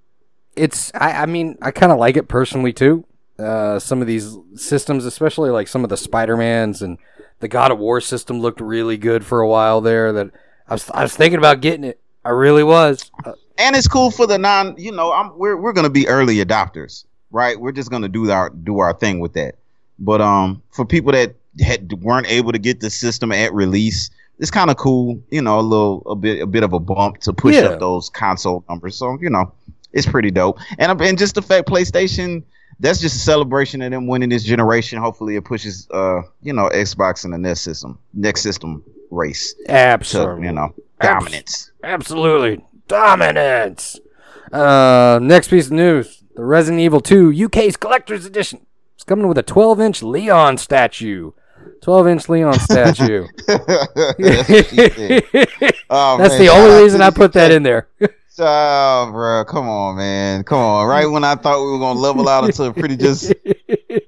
it's, I, I mean, I kind of like it personally too. Uh, some of these systems, especially like some of the Spider Mans and the God of War system, looked really good for a while there. That I was, I was thinking about getting it. I really was. Uh, And it's cool for the non, you know, I'm we're we're gonna be early adopters, right? We're just gonna do our do our thing with that. But um, for people that had weren't able to get the system at release, it's kind of cool, you know, a little a bit a bit of a bump to push Yeah. up those console numbers. So you know, it's pretty dope. And and just the fact PlayStation, that's just a celebration of them winning this generation. Hopefully, it pushes uh you know Xbox and the next system next system race to absolutely. you know dominance. Absolutely. Dominance. Uh, next piece of news the Resident Evil 2 UK's Collector's Edition. It's coming with a 12 inch Leon statue. 12 inch Leon statue. [LAUGHS] [LAUGHS] Oh, That's man, the only reason I put that in there. [LAUGHS] Oh, bro, come on, man, come on. Right when I thought we were gonna level out into a pretty just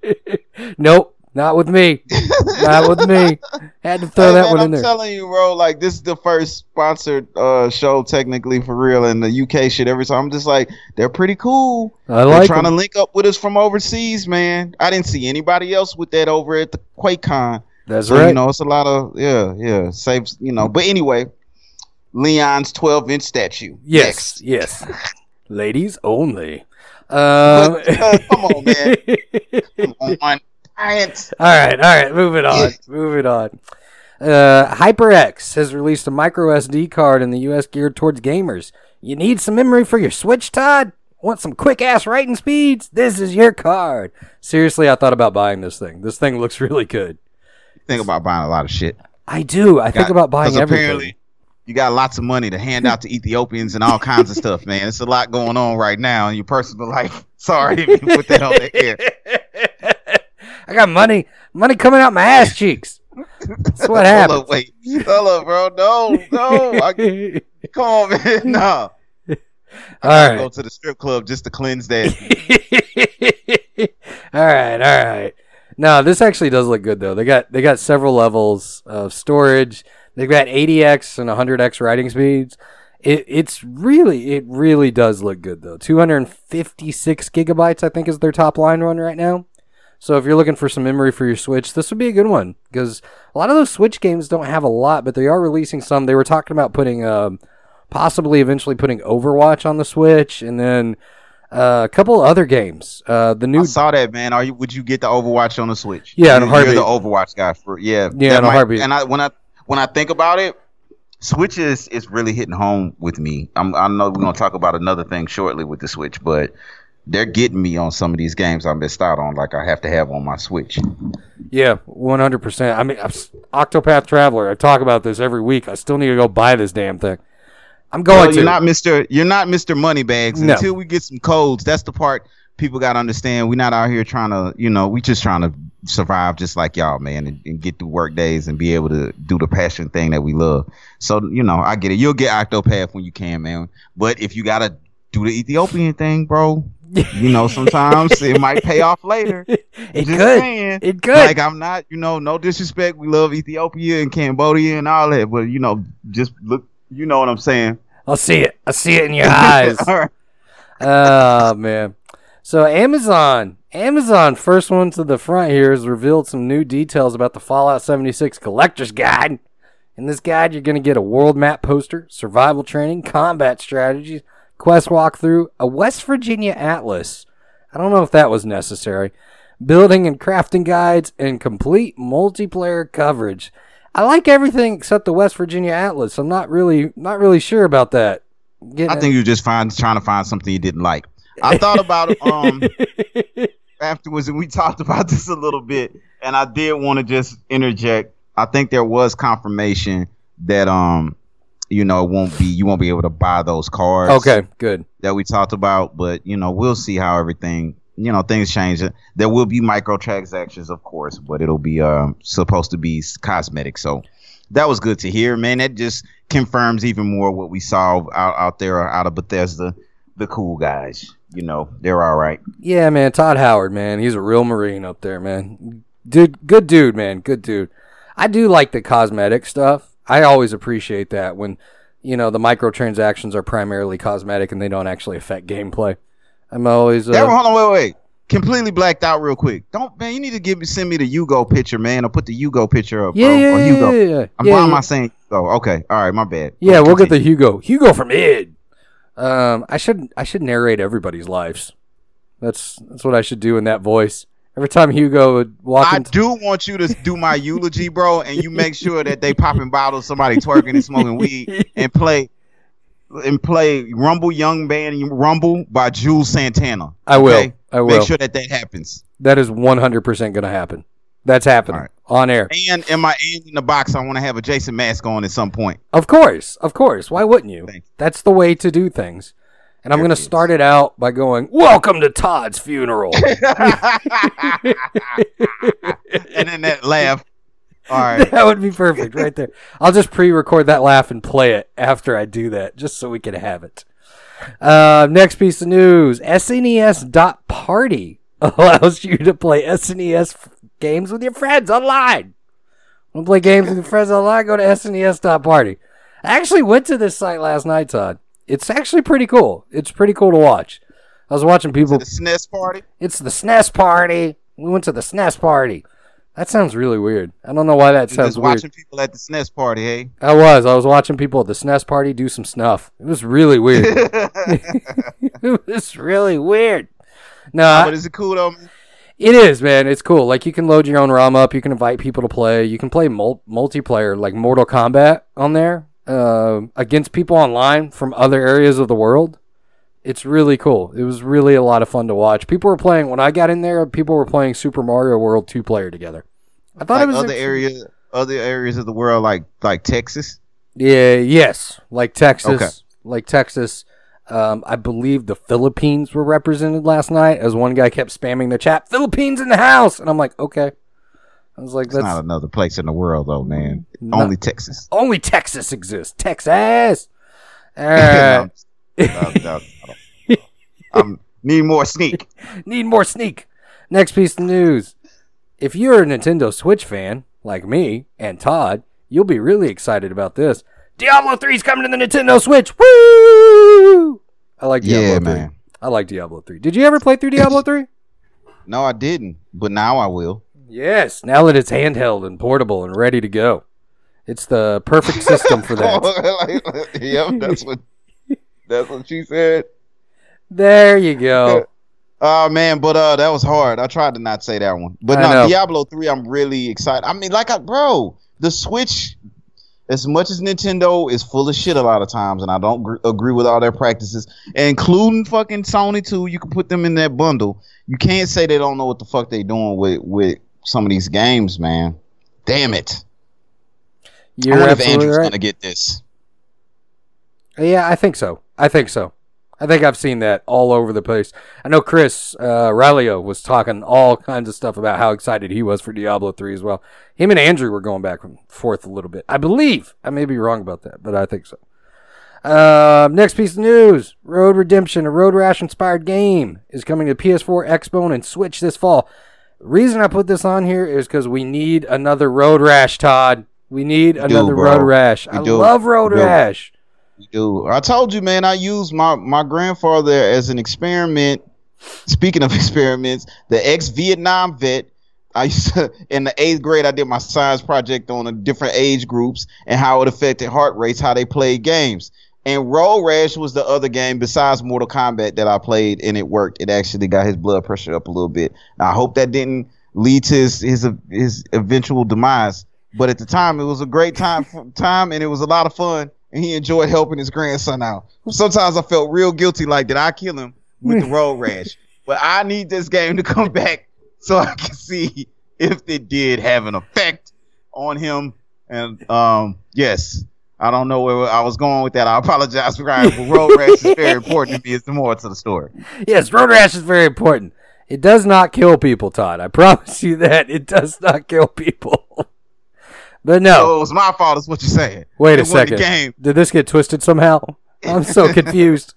[LAUGHS] nope, not with me. not with me. Had to throw Hey, that man, one in I'm there. telling you, bro. Like this is the first sponsored uh, show, technically for real, and the UK shit. Every time I'm just like, they're pretty cool. I They're like trying to link up with us from overseas, man. I didn't see anybody else with that over at the QuakeCon. That's So right. you know, it's a lot of yeah, yeah, saves. You know, but anyway, Leon's 12 inch statue. yes, yes. [LAUGHS] Ladies only. Um, But, uh, come on, man. [LAUGHS] Come on. Science. All right, all right, moving on, moving on. Uh, HyperX has released a micro SD card in the US geared towards gamers. You need some memory for your Switch, Todd? Want some quick ass writing speeds? This is your card. Seriously, I thought about buying this thing. This thing looks [LAUGHS] really good. Think about buying a lot of shit. I do. I think about buying everything. You got lots of money to hand out to Ethiopians and all kinds of stuff, man. It's a lot going on right now in your personal life. [LAUGHS] Sorry if you put that on the air. [LAUGHS] I got money, money coming out my ass cheeks. That's what Hold happens. up, wait. Hold up, bro. No, no. I, [LAUGHS] come on, man. No. All I go to the strip club just to cleanse that. all right, all right. Now this actually does look good though. They got they got several levels of storage. They've got 80x and 100x writing speeds. It it's really it really does look good though. 256 gigabytes I think is their top line one right now. So if you're looking for some memory for your Switch, this would be a good one because a lot of those Switch games don't have a lot, but they are releasing some. They were talking about putting um, possibly eventually putting Overwatch on the Switch, and then uh, a couple other games. Uh, the new I saw that, man. Are you? Would you get the Overwatch on the Switch? Yeah, in a You- you're the. Overwatch guy for yeah. Yeah, in a heartbeat. And I when I when I think about it, Switch is is really hitting home with me. I'm, I know we're gonna talk about another thing shortly with the Switch, but they're getting me on some of these games I missed out on. Like I have to have on my Switch. Yeah, one hundred percent. I mean, I'm Octopath Traveler. I talk about this every week. I still need to go buy this damn thing. I'm going Well, to. you're not Mr. You're not Mr. Moneybags No. until we get some codes. That's the part people got to understand. We're not out here trying to, you know, we just trying to survive just like y'all, man, and, and get through work days and be able to do the passion thing that we love. So, you know, I get it. You'll get Octopath when you can, man. But if you gotta do the Ethiopian thing, bro, [LAUGHS] you know, sometimes it might pay off later. [LAUGHS] it Just could. saying. It could. Like I'm not, you know, no disrespect. We love Ethiopia and Cambodia and all that, but you know, just look. You know what I'm saying? I'll see it. I see it in your [LAUGHS] eyes. all right. oh man. So Amazon, Amazon, first one to the front here has revealed some new details about the Fallout 76 collector's guide. In this guide, you're going to get a world map poster, survival training, combat strategies, quest walkthrough, a West Virginia atlas. I don't know if that was necessary. Building and crafting guides and complete multiplayer coverage. I like everything except the West Virginia atlas. I'm not really not really sure about that. Getting I think you just find trying to find something you didn't like. I thought about it um [LAUGHS] afterwards, and we talked about this a little bit, and I did want to just interject. I think there was confirmation that um you know it won't be you won't be able to buy those cards Okay, good. that we talked about, but you know we'll see how everything you know things change. There will be microtransactions, of course, but it'll be um supposed to be cosmetic. So that was good to hear, man. That just confirms even more what we saw out, out there out of Bethesda. The cool guys, you know, they're all right. Yeah, man, Todd Howard, man, he's a real Marine up there, man. Dude, good dude, man, good dude. I do like the cosmetic stuff. I always appreciate that when, you know, the microtransactions are primarily cosmetic and they don't actually affect gameplay. I'm always, Yeah, uh, hold on, wait, wait. Completely blacked out real quick. Don't man, you need to give me send me the Hugo picture, man, or put the Hugo picture up. yeah, bro, yeah, or yeah, Hugo. yeah, yeah, I'm, yeah, why am. I saying Hugo? Okay, all right, my bad. Yeah, Go we'll get the. Hugo. Hugo from id. Um, I should I should narrate everybody's lives. That's that's what I should do in that voice. Every time Hugo would walk I into do want you to do my eulogy, bro, and you make sure that they popping bottles, somebody twerking and smoking weed, [LAUGHS] and play and play Rumble Young Band Rumble by Juelz Santana. I will. okay? I will. Make sure that that happens. that is 100% going to happen. That's happening All right. on air. And in my and in the box, I want to have a Jason mask on at some point. Of course, of course. Why wouldn't you? Thanks. That's the way to do things. And I'm going to start it out by going, "Welcome to Todd's funeral." [LAUGHS] and then that laugh. All right. [LAUGHS] that would be perfect right there. I'll just pre-record that laugh and play it after I do that, just so we can have it. Uh, next piece of news: SNES dot Party [LAUGHS] allows you to play SNES f- games with your friends online. Want to play games with your friends online? Go to SNES dot Party. I actually went to this site last night, Todd. It's actually pretty cool. It's pretty cool to watch. I was watching people. The SNES party. It's the SNES party. We went to the SNES party. That sounds really weird. I don't know why that Just sounds weird. watching people at the SNES party, hey. I was. I was watching people at the SNES party do some snuff. It was really weird. [LAUGHS] [LAUGHS] it was really weird. No, but is it cool though? man? It is, man. It's cool. Like you can load your own ROM up. You can invite people to play. You can play mul- multiplayer, like Mortal Kombat, on there uh, against people online from other areas of the world. It's really cool. It was really a lot of fun to watch. People were playing when I got in there. People were playing Super Mario World two player together. I thought Like it was other areas, other areas of the world, like like Texas. Yeah, yes, like Texas, Okay. like Texas. Um, I believe the Philippines were represented last night, as one guy kept spamming the chat, "Philippines in the house," and I'm like, okay. I was like, It's that's not another place in the world, though, man. No. Only Texas. only Texas exists. Texas. [LAUGHS] No, no, no. I'm need more sneak. [LAUGHS] Need more sneak. Next piece of news. If you're a Nintendo Switch fan, like me and Todd, you'll be really excited about this. Diablo 3 is coming to the Nintendo Switch. Woo! I like Diablo Yeah, 3. man. I like Diablo 3. Did you ever play through Diablo 3? No, I didn't, but now I will. yes, now that it's handheld and portable and ready to go. It's the perfect system for [LAUGHS] that. [LAUGHS] yep, that's what that's what she said. There you go. [LAUGHS] Oh man, but uh, that was hard. I tried to not say that one, but I no, know. Diablo three. I'm really excited. I mean, like, I, bro, the Switch. As much as Nintendo is full of shit a lot of times, and I don't gr- agree with all their practices, including fucking Sony too. You can put them in that bundle. You can't say they don't know what the fuck they doing with with some of these games, man. Damn it! You're I wonder if Andrew's right. gonna get this. Yeah, I think so. I think so. I think I've seen that all over the place. I know Chris uh, was talking all kinds of stuff about how excited he was for Diablo 3 as well. Him and Andrew were going back and forth a little bit. I believe. I may be wrong about that, but I think so. Uh, next piece of news Road Redemption, a Road Rash inspired game, is coming to PS4, Xbone, and Switch this fall. reason I put this on here is because we need another Road Rash, Todd. We need do, another bro. Road Rash. We I do. love Road We do. I told you, man. I used my my grandfather as an experiment. Speaking of [LAUGHS] experiments, the ex Vietnam vet. I used to [LAUGHS] in the eighth grade. I did my science project on the different age groups and how it affected heart rates, how they played games. And Road Rash was the other game besides Mortal Kombat that I played, and it worked. It actually got his blood pressure up a little bit. Now, I hope that didn't lead to his his, his eventual demise. But at the time, it was a great time [LAUGHS] time, and it was a lot of fun. And he enjoyed helping his grandson out. Sometimes I felt real guilty, like did I kill him with the [LAUGHS] road rash? But I need this game to come back so I can see if it did have an effect on him. And um, yes, I don't know where I was going with that. I apologize, Ryan. But road rash is very important to me. It's the more to the story. Yes, road rash is very important. It does not kill people, Todd. I promise you that it does not kill people. [LAUGHS] but no, So it was my fault, is what you're saying. wait It a second. The game. Did this get twisted somehow? [LAUGHS] I'm so confused.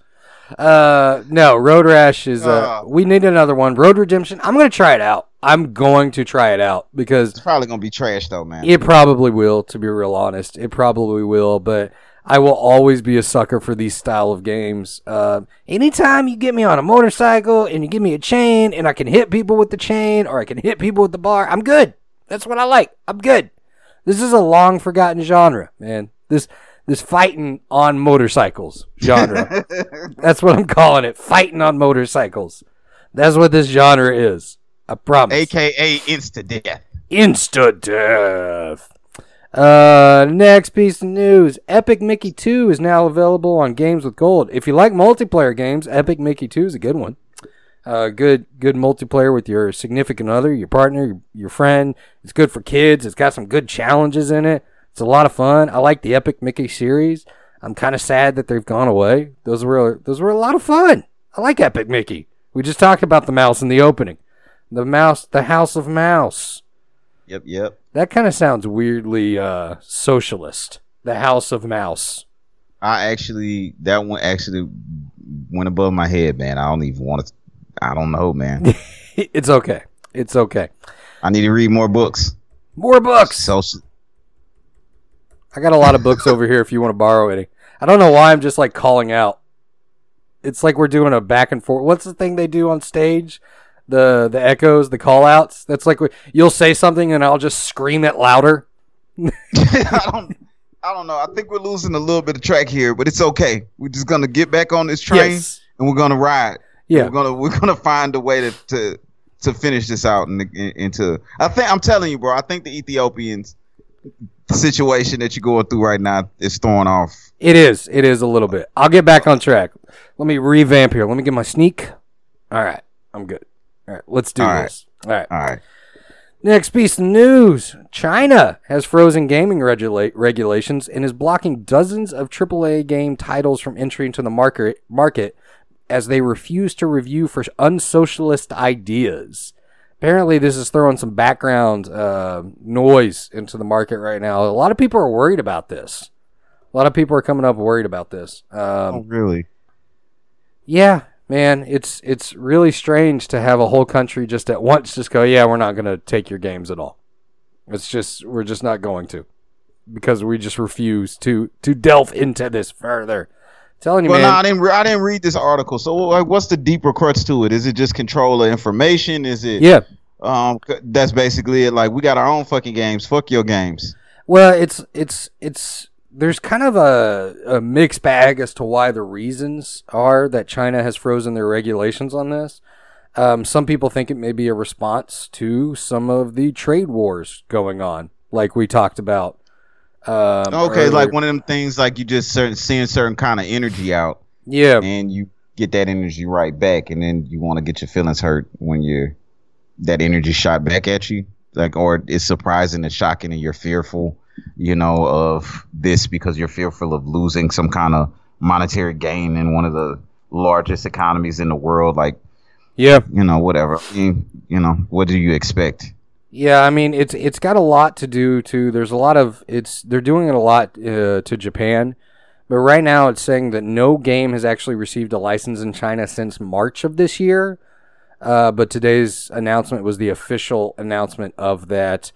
Uh, no, road rash is. Uh, Uh. we need another one. Road redemption. I'm gonna try it out. I'm going to try it out because It's probably gonna be trash though, man. It probably will, to be real honest. It probably will, but I will always be a sucker for these style of games. Uh, anytime you get me on a motorcycle and you give me a chain and I can hit people with the chain or I can hit people with the bar, I'm good. That's what I like. I'm good. This is a long forgotten genre, man. This this fighting on motorcycles genre. [LAUGHS] That's what I'm calling it. Fighting on motorcycles. That's what this genre is. I promise. AKA insta death. Insta death. Uh, next piece of news: Epic Mickey 2 is now available on Games with Gold. If you like multiplayer games, Epic Mickey 2 is a good one. Uh, good, good multiplayer with your significant other, your partner, your, your friend. It's good for kids. It's got some good challenges in it. It's a lot of fun. I like the Epic Mickey series. I'm kind of sad that they've gone away. Those were those were a lot of fun. I like Epic Mickey. We just talked about the mouse in the opening. The mouse, the House of Mouse. Yep, yep. That kind of sounds weirdly uh, socialist. The House of Mouse. I actually that one actually went above my head, man. I don't even want to. I don't know, man. [LAUGHS] It's okay. It's okay. I need to read more books. More books. So I got a lot of books over here if you want to borrow any. I don't know why I'm just like calling out. It's like we're doing a back and forth. What's the thing they do on stage? The the echoes, the call outs. That's like we- you'll say something and I'll just scream it louder. [LAUGHS] [LAUGHS] I don't. I don't know. I think we're losing a little bit of track here, but it's okay. We're just gonna get back on this train Yes. and we're gonna ride. Yeah. We're gonna we're gonna find a way to to, to finish this out and in, into. I think I'm telling you, bro. I think the Ethiopians situation that you're going through right now is throwing off. It is. It is a little bit. I'll get back on track. Let me revamp here. Let me get my sneak. All right. I'm good. All right. Let's do All right. this. All right. All right. Next piece of news China has frozen gaming regula- regulations and is blocking dozens of AAA game titles from entry into the market, market as they refuse to review for unsocialist ideas. Apparently, this is throwing some background uh, noise into the market right now. A lot of people are worried about this. A lot of people are coming up worried about this. Um, Oh, really? yeah, man, it's it's really strange to have a whole country just at once just go, yeah, we're not going to take your games at all. It's just we're just not going to because we just refuse to to delve into this further. Telling you, Well, no. I didn't. Re- I didn't read this article. So, like, what's the deeper crux to it? Is it just control of information? Is it? yeah. Um, that's basically it. Like, we got our own fucking games. Fuck your games. Well, it's it's it's there's kind of a, a mixed bag as to why the reasons are that China has frozen their regulations on this. Um, some people think it may be a response to some of the trade wars going on, like we talked about. Um, Okay, earlier. like one of them things. Like you just certain seeing certain kind of energy out, yeah, and you get that energy right back, and then you want to get your feelings hurt when you're that energy shot back at you. Like, or it's surprising and shocking, and you're fearful, you know, of this because you're fearful of losing some kind of monetary gain in one of the largest economies in the world. Like, yeah, you know, whatever. You know, what do you expect? Yeah, I mean it's it's got a lot to do to. There's a lot of it's they're doing it a lot uh, to Japan, but right now it's saying that no game has actually received a license in China since March of this year. Uh, but today's announcement was the official announcement of that.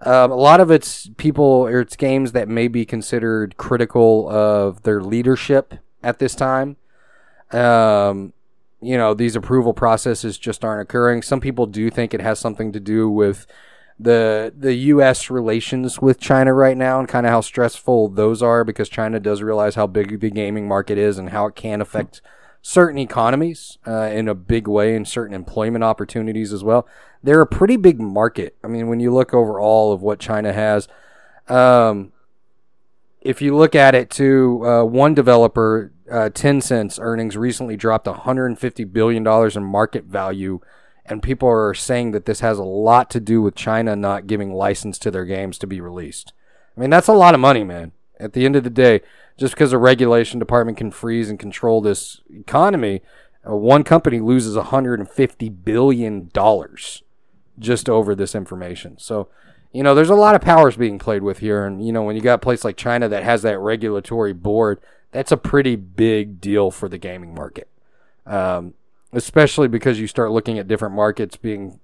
Um, a lot of it's people or it's games that may be considered critical of their leadership at this time. Um, you know, these approval processes just aren't occurring. Some people do think it has something to do with the the U.S. relations with China right now and kind of how stressful those are because China does realize how big the gaming market is and how it can affect certain economies uh, in a big way and certain employment opportunities as well. They're a pretty big market. I mean, when you look over all of what China has, um, if you look at it to uh, one developer, uh, Tencent's earnings recently dropped 150 billion dollars in market value, and people are saying that this has a lot to do with China not giving license to their games to be released. I mean, that's a lot of money, man. At the end of the day, just because a regulation department can freeze and control this economy, uh, one company loses 150 billion dollars just over this information. So, you know, there's a lot of powers being played with here. And, you know, when you got a place like China that has that regulatory board, that's a pretty big deal for the gaming market. Um, especially because you start looking at different markets being,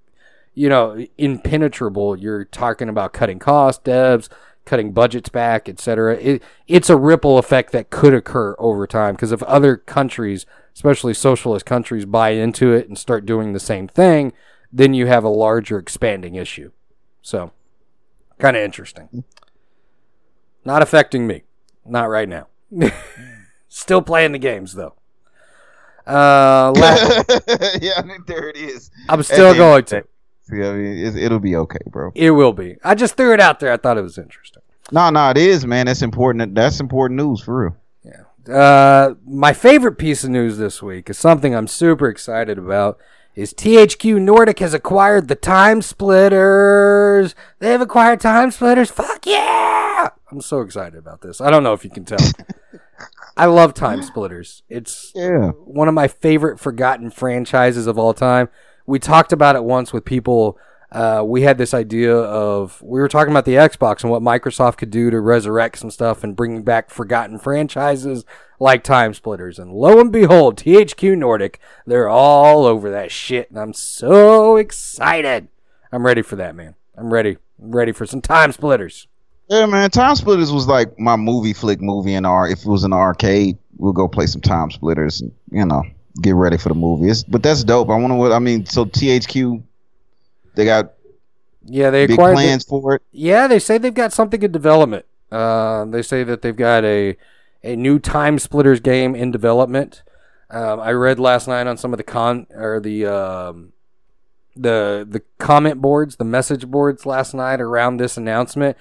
you know, impenetrable. You're talking about cutting costs, devs, cutting budgets back, etc. It, it's a ripple effect that could occur over time because if other countries, especially socialist countries, buy into it and start doing the same thing, then you have a larger expanding issue. So, kind of interesting. Not affecting me. Not right now. [LAUGHS] Still playing the games though. Uh, la- [LAUGHS] yeah, I mean, there it is. I'm still the- going to. See, I mean, it'll be okay, bro. It will be. I just threw it out there. I thought it was interesting. No, no, it is, man. That's important. That's important news for real. Uh, my favorite piece of news this week is something I'm super excited about. Is THQ Nordic has acquired the Time Splitters? They've acquired Time Splitters. Fuck yeah! I'm so excited about this. I don't know if you can tell. [LAUGHS] I love Time Splitters. It's Yeah. one of my favorite forgotten franchises of all time. We talked about it once with people. Uh, we had this idea of we were talking about the Xbox and what Microsoft could do to resurrect some stuff and bring back forgotten franchises like Time Splitters. And lo and behold, THQ Nordic, they're all over that shit, and I'm so excited. I'm ready for that, man. I'm ready. I'm ready for some Time Splitters. Yeah, man. Time Splitters was like my movie flick movie in our. If it was in the arcade, we'll go play some Time Splitters and you know get ready for the movie. It's, but that's dope. I wonder what I mean. So THQ, they got Yeah, they big acquired. the- plans for it. Yeah, they say they've got something in development. Uh, they say that they've got a a new Time Splitters game in development. Um, I read last night on some of the con or the um, the the comment boards, the message boards last night around this announcement.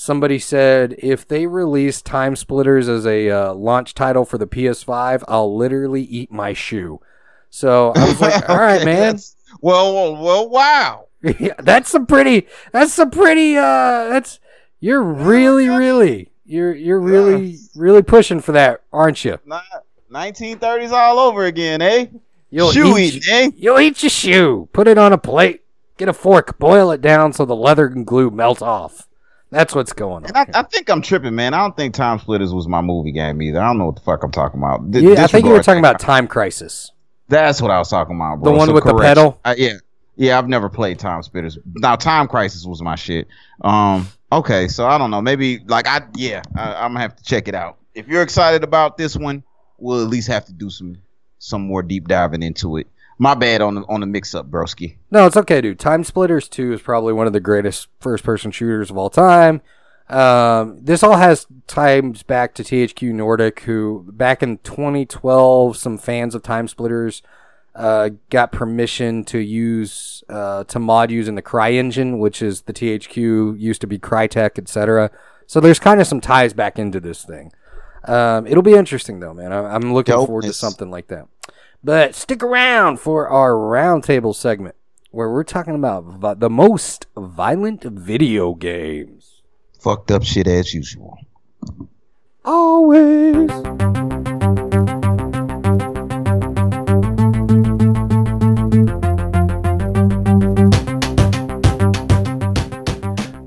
Somebody said if they release Time Splitters as a uh, launch title for the PS5, I'll literally eat my shoe. So I was like, [LAUGHS] all right, Okay, man. Well, well, well, wow. [LAUGHS] Yeah, that's some pretty. That's some pretty. Uh, that's you're really, really, you're you're really, really pushing for that, aren't you? Nah, 1930s all over again, eh? You'll Shoe eat, eating, eh? You'll eat your shoe. Put it on a plate. Get a fork. Boil it down so the leather and glue melt off. That's what's going on. I. I think I'm tripping, man. I don't think Time Splitters was my movie game either. I don't know what the fuck I'm talking about. Di- yeah, I think you were talking about Time Crisis. That's what I was talking about, bro. The one So with the correction. pedal? Uh, yeah, yeah. I've never played Time Splitters. Now, Time Crisis was my shit. Um, okay, so I don't know. Maybe like I, yeah, I, I'm gonna have to check it out. If you're excited about this one, we'll at least have to do some some more deep diving into it. My bad on the on the mix up, broski. No, it's okay, dude. Time Splitters 2 is probably one of the greatest first person shooters of all time. Um, this all has ties back to THQ Nordic, who back in 2012, some fans of Time Splitters uh, got permission to use uh, to mod using the Cry engine, which is the THQ used to be Crytek, etc. So there's kind of some ties back into this thing. Um, it'll be interesting though, man. I- I'm looking forward to something like that. But stick around for our roundtable segment where we're talking about the most violent video games. Fucked up shit as usual. Always.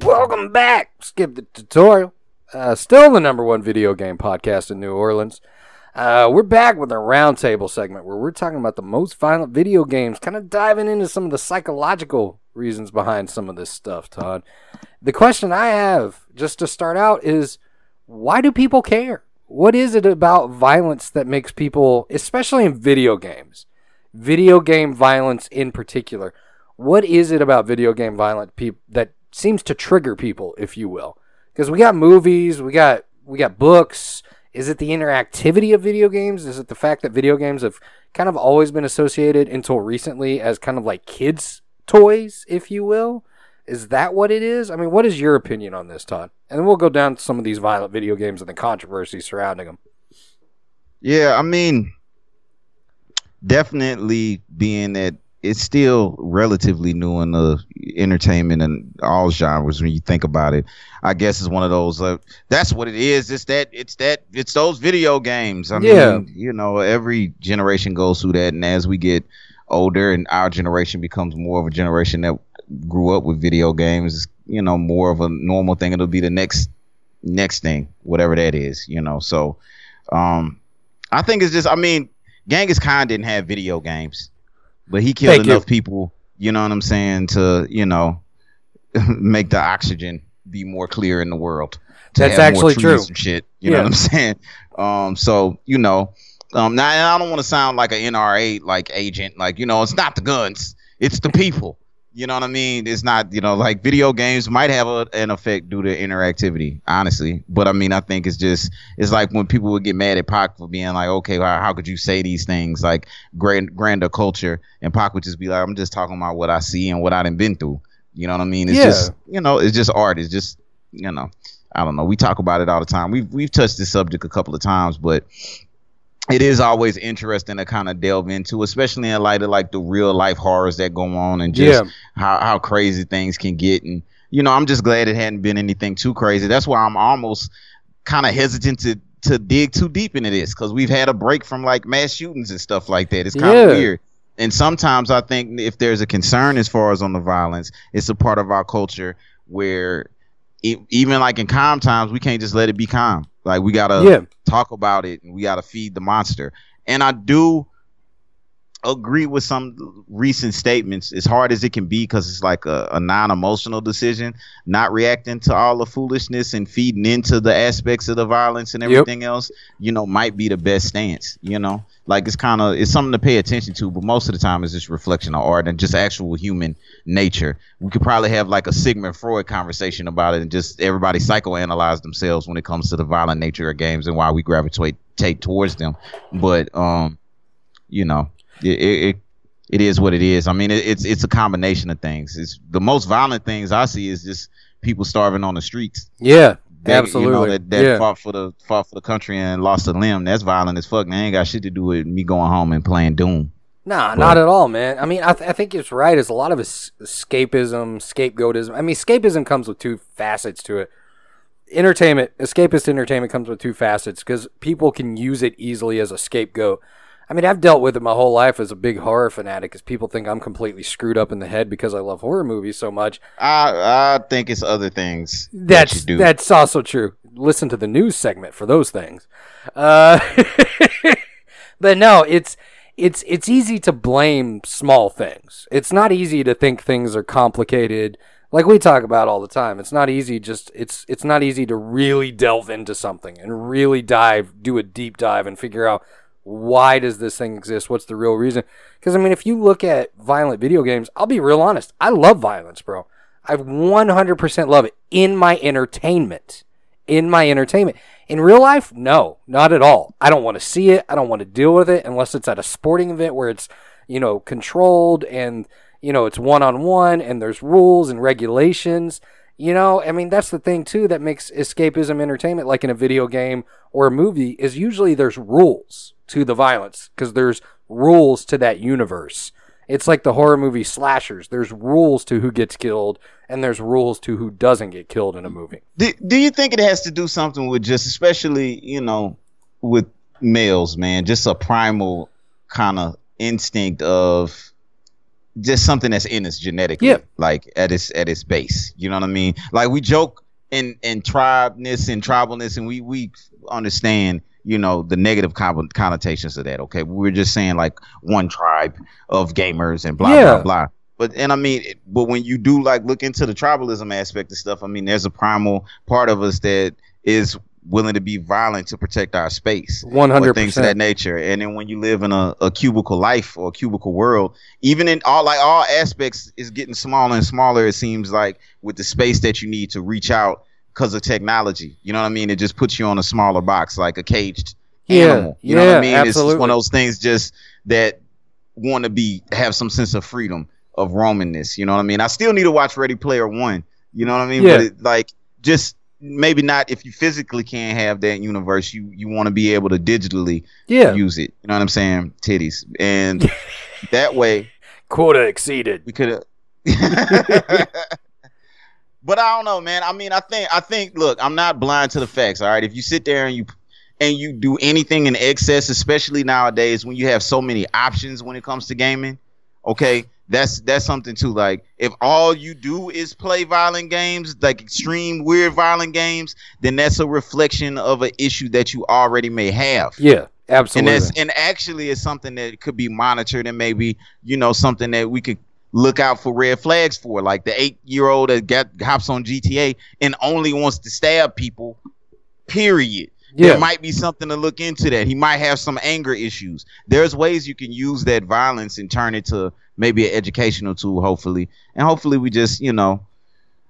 Welcome back. Skip the tutorial. Uh, still the number one video game podcast in New Orleans. Uh, we're back with a roundtable segment where we're talking about the most violent video games, kind of diving into some of the psychological reasons behind some of this stuff, Todd. The question I have, just to start out, is why do people care? What is it about violence that makes people, especially in video games, video game violence in particular, what is it about video game violent peop that seems to trigger people, if you will? Because we got movies, we got we got books. Is it the interactivity of video games? Is it the fact that video games have kind of always been associated until recently as kind of like kids' toys, if you will? Is that what it is? I mean, what is your opinion on this, Todd? And then we'll go down to some of these violent video games and the controversy surrounding them. Yeah, I mean, definitely being that it's still relatively new in the entertainment and all genres when you think about it. I guess it's one of those. Uh, that's what it is. It's that. It's that. It's those video games. I Yeah. mean, you know, every generation goes through that, and as we get older, and our generation becomes more of a generation that grew up with video games, you know, more of a normal thing. It'll be the next next thing, whatever that is. You know, so. um I think it's just. I mean, Genghis Khan didn't have video games, but he killed Thank you. enough people. You know what I'm saying? To you know, [LAUGHS] make the oxygen be more clear in the world. That's actually true. Shit. You Yeah. know what I'm [LAUGHS] saying? Um. So you know, um. Now I don't want to sound like an NRA like agent. Like you know, it's not the guns. It's the people. You know what I mean? It's not, you know, like video games might have a, an effect due to interactivity, honestly. But I mean, I think it's just, it's like when people would get mad at Pac for being like, okay, how, how could you say these things like grand, grander culture? And Pac would just be like, I'm just talking about what I see and what I done been through. You know what I mean? It's Yeah. just, you know, it's just art. It's just, you know, I don't know. We talk about it all the time. We've we've touched this subject a couple of times, but it is always interesting to kind of delve into, especially in light of like the real life horrors that go on and just Yeah. how, how crazy things can get. And, you know, I'm just glad it hadn't been anything too crazy. That's why I'm almost kind of hesitant to, to dig too deep into this because we've had a break from like mass shootings and stuff like that. It's kind of Yeah. weird. And sometimes I think if there's a concern as far as on the violence, it's a part of our culture where e- even like in calm times, we can't just let it be calm. Like we gotta Yeah. talk about it and we gotta feed the monster. And I do agree with some recent statements. As hard as it can be because it's like a, a non-emotional decision not reacting to all the foolishness and feeding into the aspects of the violence and Yep. everything else you know might be the best stance you know? Like it's kind of it's something to pay attention to but most of the time it's just reflection of art and just actual human nature. We could probably have like a sigmund freud conversation about it and just everybody psychoanalyze themselves when it comes to the violent nature of games and why we gravitate take towards them. But um you know it it, it, is what it is. I mean, it, it's it's a combination of things. It's the most violent things I see is just people starving on the streets. Yeah, They- absolutely. You know, that, that yeah. fought for the fought for the country and lost a limb. That's violent as fuck. That ain't got shit to do with me going home and playing Doom. Nah, not at all, man. I mean, I, th- I think it's right. Is a lot of escapism, scapegoatism. I mean, escapism comes with two facets to it. Entertainment, escapist entertainment comes with two facets because people can use it easily as a scapegoat. I mean, I've dealt with it my whole life as a big horror fanatic because people think I'm completely screwed up in the head because I love horror movies so much. I I think it's other things that That's do. that's also true. Listen to the news segment for those things. Uh, [LAUGHS] but no, it's it's it's easy to blame small things. It's not easy to think things are complicated. Like we talk about all the time. It's not easy just it's it's not easy to really delve into something and really dive, do a deep dive and figure out why does this thing exist? What's the real reason? Because I mean, if you look at violent video games, I'll be real honest. I love violence, bro. I 100% love it in my entertainment. In my entertainment. In real life, no, not at all. I don't want to see it. I don't want to deal with it unless it's at a sporting event where it's, you know, controlled and, you know, it's one on one and there's rules and regulations. You know, I mean, that's the thing too that makes escapism entertainment, like in a video game or a movie, is usually there's rules to the violence because there's rules to that universe. It's like the horror movie slashers. There's rules to who gets killed, and there's rules to who doesn't get killed in a movie. do, do you think it has to do something with just especially you know with males man just a primal kind of instinct of just something that's in us genetically Yeah. like at its at its base you know what i mean like we joke in in tribeness and tribalness and we we understand you know the negative connotations of that okay we're just saying like one tribe of gamers and blah Yeah. blah blah but and I mean, but when you do like look into the tribalism aspect of stuff, I mean, there's a primal part of us that is willing to be violent to protect our space, 100%. things of that nature. And then when you live in a, a cubicle life or a cubicle world, even in all like all aspects is getting smaller and smaller. It seems like with the space that you need to reach out because of technology. You know what I mean? It just puts you on a smaller box, like a caged Yeah, animal. You know what I mean? It's just one of those things just that want to be have some sense of freedom of roamingness. You know what I mean? I still need to watch Ready Player One. You know what I mean? Yeah. But it, like just maybe not if you physically can't have that universe, you you want to be able to digitally Yeah. use it. You know what I'm saying? Titties. And [LAUGHS] that way Quota exceeded. we could have [LAUGHS] [LAUGHS] But I don't know, man. I mean, I think I think look, I'm not blind to the facts, all right? If you sit there and you and you do anything in excess, especially nowadays when you have so many options when it comes to gaming, okay? That's that's something too. Like if all you do is play violent games, like extreme weird violent games, then that's a reflection of an issue that you already may have Yeah, absolutely. and that's and actually it's something that could be monitored and maybe you know something that we could look out for red flags for. Like the eight year old that got hops on gta and only wants to stab people period. Yeah. there might be something to look into that. He might have some anger issues. There's ways you can use that violence and turn it to maybe an educational tool hopefully. And hopefully we just you know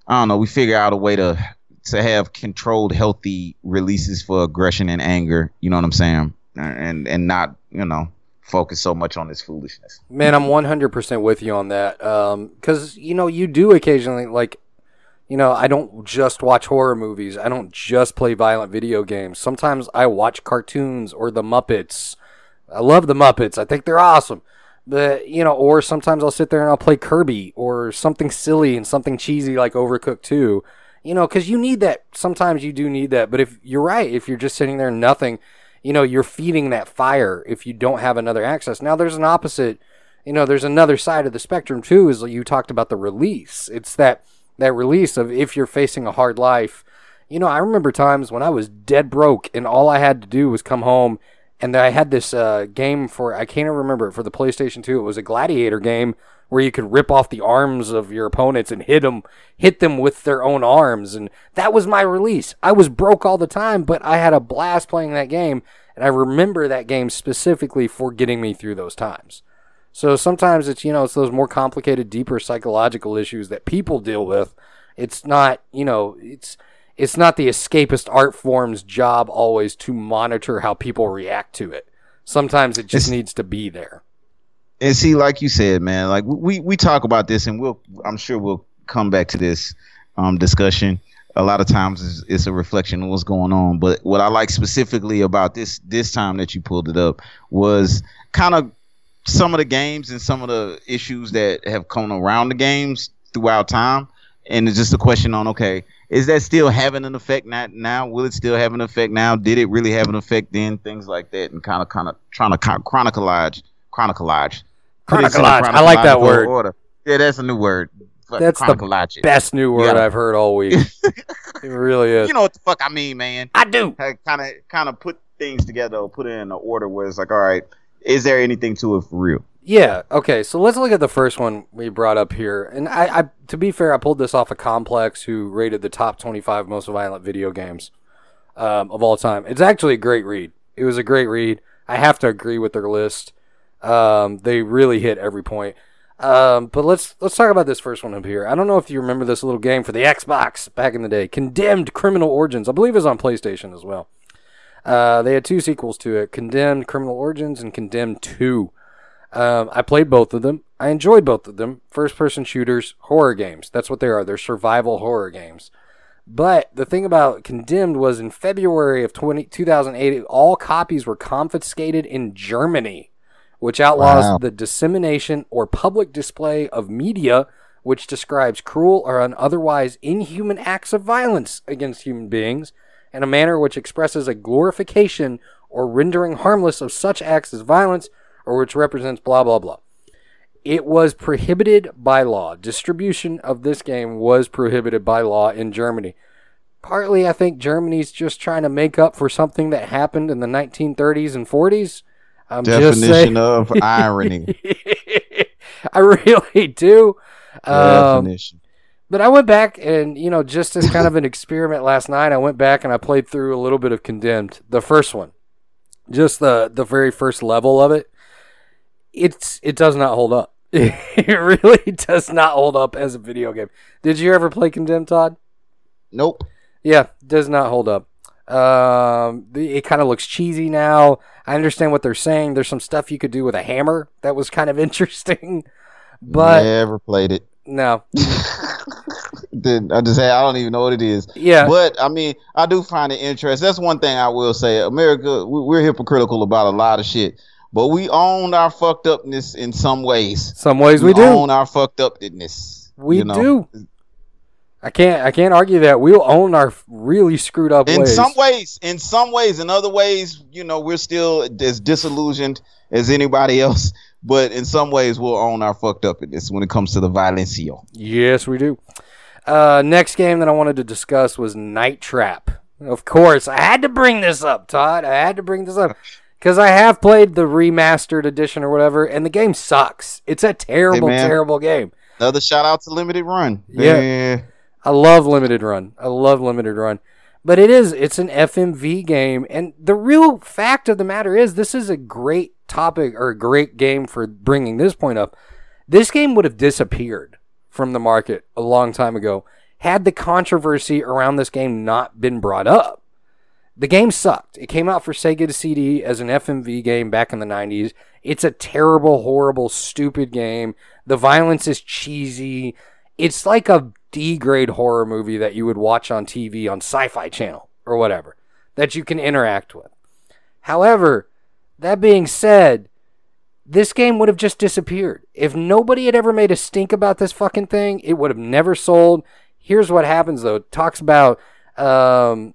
i don't know we figure out a way to to have controlled healthy releases for aggression and anger. You know what i'm saying? And and not you know focus so much on this foolishness Man, I'm 100% with you on that. Um, because, you know, you do occasionally, like, you know, I don't just watch horror movies. I don't just play violent video games. Sometimes I watch cartoons or the Muppets. I love the Muppets. I think they're awesome. But, you know, or sometimes I'll sit there and I'll play Kirby or something silly and something cheesy like Overcooked 2. You know, because you need that. Sometimes you do need that. But if you're right, if you're just sitting there nothing, you know, you're feeding that fire if you don't have another access. Now, there's an opposite you know there's another side of the spectrum too is you talked about the release it's that that release of if you're facing a hard life you know i remember times when i was dead broke and all i had to do was come home and i had this uh, game for i can't even remember it for the playstation 2 it was a gladiator game where you could rip off the arms of your opponents and hit them hit them with their own arms. And that was my release. I was broke all the time but i had a blast playing that game. And i remember that game specifically for getting me through those times. So sometimes it's you know it's those more complicated, deeper psychological issues that people deal with. It's not you know it's it's not the escapist art form's job always to monitor how people react to it. Sometimes it just It's- needs to be there. And see, like you said, man, like we we talk about this, and we'll I'm sure we'll come back to this um, discussion. A lot of times, it's, it's a reflection of what's going on. But what I like specifically about this this time that you pulled it up was kind of some of the games and some of the issues that have come around the games throughout time, and it's just a question on okay, is that still having an effect not now? Will it still have an effect now? Did it really have an effect then? Things like that, and kind of kind of trying to chronicleize Put it. I like that word. Order. Yeah, that's a new word. That's the. Best new word gotta- I've heard all week. [LAUGHS] it really is. You know what the fuck I mean, man. I do. Kind of kind of put things together, or put it in an order where it's like, all right, is there anything to it for real? Yeah. Okay. So let's look at the first one we brought up here. And I, I to be fair, I pulled this off of Complex, who rated the top 25 most violent video games um, of all time. It's actually a great read. It was a great read. I have to agree with their list. Um, they really hit every point. Um, but let's let's talk about this first one up here. I don't know if you remember this little game for the Xbox back in the day, Condemned Criminal Origins. I believe it was on PlayStation as well. Uh, they had two sequels to it: Condemned Criminal Origins and Condemned Two. Um, I played both of them. I enjoyed both of them. First person shooters, horror games. That's what they are. They're survival horror games. But the thing about Condemned was in February of 20, 2008, all copies were confiscated in Germany, which outlaws Wow. the dissemination or public display of media which describes cruel or un- otherwise inhuman acts of violence against human beings in a manner which expresses a glorification or rendering harmless of such acts as violence or which represents blah blah blah. It was prohibited by law. Distribution of this game was prohibited by law in Germany. Partly, I think Germany's just trying to make up for something that happened in the 1930s and 40s. I'm. Definition of irony. [LAUGHS] I really do. Um, Definition. but I went back and, you know, just as kind of an [LAUGHS] experiment last night, I went back and I played through a little bit of Condemned, the first one, just the the very first level of it. It's it does not hold up. [LAUGHS] it really does not hold up as a video game. Did you ever play Condemned, Todd? Nope. Yeah, does not hold up. Um, the, it kind of looks cheesy now. I understand what they're saying. There's some stuff you could do with a hammer that was kind of [LAUGHS] interesting, but I Never played it. no. [LAUGHS] Did- I just say I don't even know what it is. Yeah. But I mean, I do find it interesting. That's one thing I will say. America, we're hypocritical about a lot of shit, but we own our fucked upness in some ways. Some ways we do. own our fucked upness. We you know? do. I can't. I can't argue that. We'll own our really screwed up In ways. some ways, in some ways, in other ways, you know, we're still as disillusioned as anybody else. [LAUGHS] But in some ways, we'll own our fucked upness when it comes to the violencio. Yes, we do. Uh, next game that I wanted to discuss was Night Trap. Of course, I had to bring this up, Todd. I had to bring this up [LAUGHS] because I have played the remastered edition or whatever, and the game sucks. It's a terrible, man. terrible game. Another shout out to Limited Run. Yeah. I love Limited Run. I love Limited Run. But it is, it's an FMV game. And the real fact of the matter is, this is a great topic or a great game for bringing this point up. This game would have disappeared from the market a long time ago had the controversy around this game not been brought up. The game sucked. It came out for Sega CD as an FMV game back in the 90s. It's a terrible, horrible, stupid game. The violence is cheesy. It's like a D grade horror movie that you would watch on TV on Sci Fi Channel or whatever that you can interact with. However, that being said, this game would have just disappeared. If nobody had ever made a stink about this fucking thing, it would have never sold. Here's what happens though. It talks about um,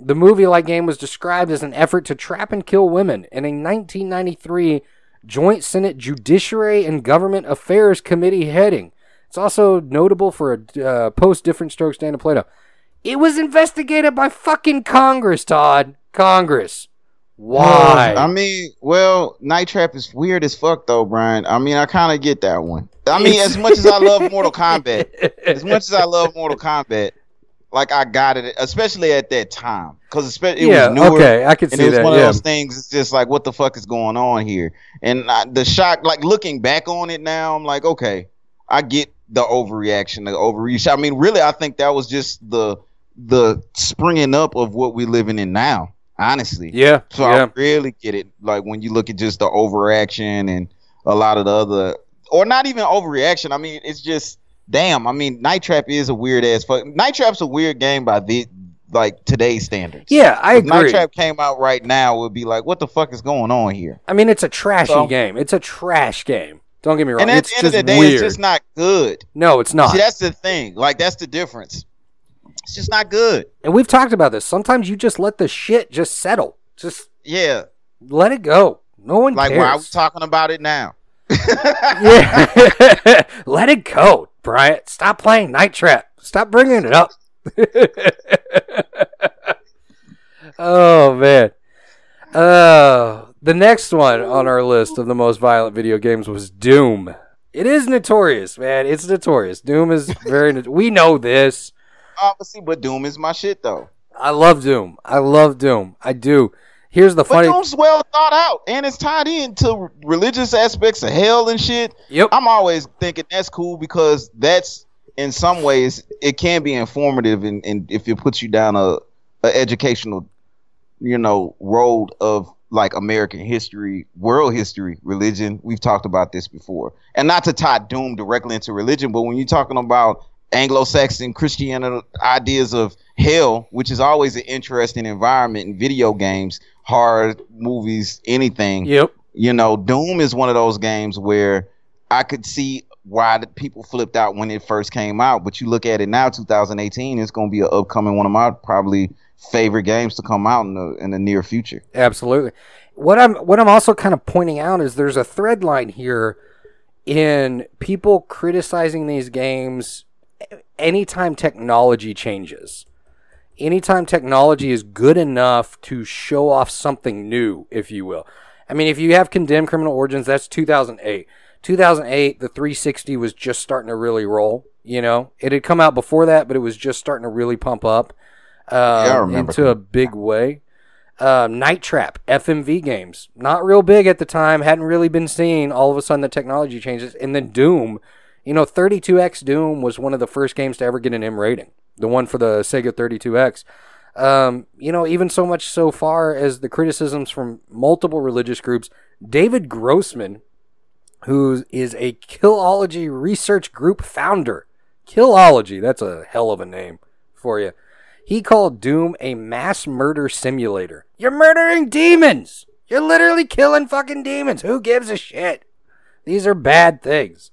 the movie like game was described as an effort to trap and kill women in a 1993 Joint Senate Judiciary and Government Affairs Committee heading. It's also notable for a uh, post Diff'rent Strokes stand of Plato. It was investigated by fucking Congress, Todd. Congress. Why? I mean, well, Night Trap is weird as fuck though, Brian. I mean, I kind of get that one. I mean, as much as I love Mortal Kombat, as much as I love Mortal Kombat, like I got it, especially at that time, because especially it yeah, was newer. okay, I can And see it was that. one of those things. It's just like, what the fuck is going on here? And I, the shock, like looking back on it now, I'm like, okay, I get the overreaction, the overreach. I mean, really, I think that was just the the springing up of what we're living in now. Honestly, Yeah, so yeah. I really get it. Like when you look at just the overaction and a lot of the other, or not even overreaction. I mean, it's just damn. I mean, Night Trap is a weird ass fuck. Night Trap's a weird game by the like today's standards. Yeah, I If Night. Trap came out right now, would be like, what the fuck is going on here? I mean, it's a trashy So- game. It's a trash game. Don't get me wrong. And at it's the end of the day, weird. it's just not good. no, it's not. See, that's the thing. Like, that's the difference. It's just not good. and we've talked about this. Sometimes you just let the shit just settle. Just Yeah. let it go. No one Like, cares. why are we talking about it now? yeah. [LAUGHS] [LAUGHS] let it go, Bryant. Stop playing Night Trap. Stop bringing it up. [LAUGHS] oh man. Uh, the next one on our list of the most violent video games was Doom. It is notorious, man. It's notorious. Doom is very. not- we know this. Obviously, but Doom is my shit, though. I love Doom. I love Doom. I do. Here's the But funny. Doom's well thought out, and it's tied into religious aspects of hell and shit. Yep. I'm always thinking that's cool because that's in some ways it can be informative, and, and if it puts you down a, a educational, you know, road of like American history, world history, religion. We've talked about this before, and not to tie Doom directly into religion, but when you're talking about Anglo-Saxon Christianity ideas of hell, which is always an interesting environment in video games, horror movies, anything Yep. you know, Doom is one of those games where I could see why the people flipped out when it first came out. But you look at it now, 2018, it's going to be an upcoming one of my probably favorite games to come out in the in the near future. Absolutely. What I'm what I'm also kind of pointing out is there's a thread line here in people criticizing these games anytime technology changes. Anytime technology is good enough to show off something new, if you will. I mean, if you have Condemned Criminal Origins, that's 2008. 2008, the 360 was just starting to really roll. You know, it had come out before that, but it was just starting to really pump up um, I remember. into a big way. Um, Night Trap, FMV games, not real big at the time, hadn't really been seen. All of a sudden, the technology changes, and then Doom. You know, 32x Doom was one of the first games to ever get an M rating. The one for the Sega 32x. Um, you know, even so much so far as the criticisms from multiple religious groups, David Grossman, who is a Killology research group founder, Killology, that's a hell of a name for you. He called Doom a mass murder simulator. You're murdering demons. You're literally killing fucking demons. Who gives a shit? These are bad things.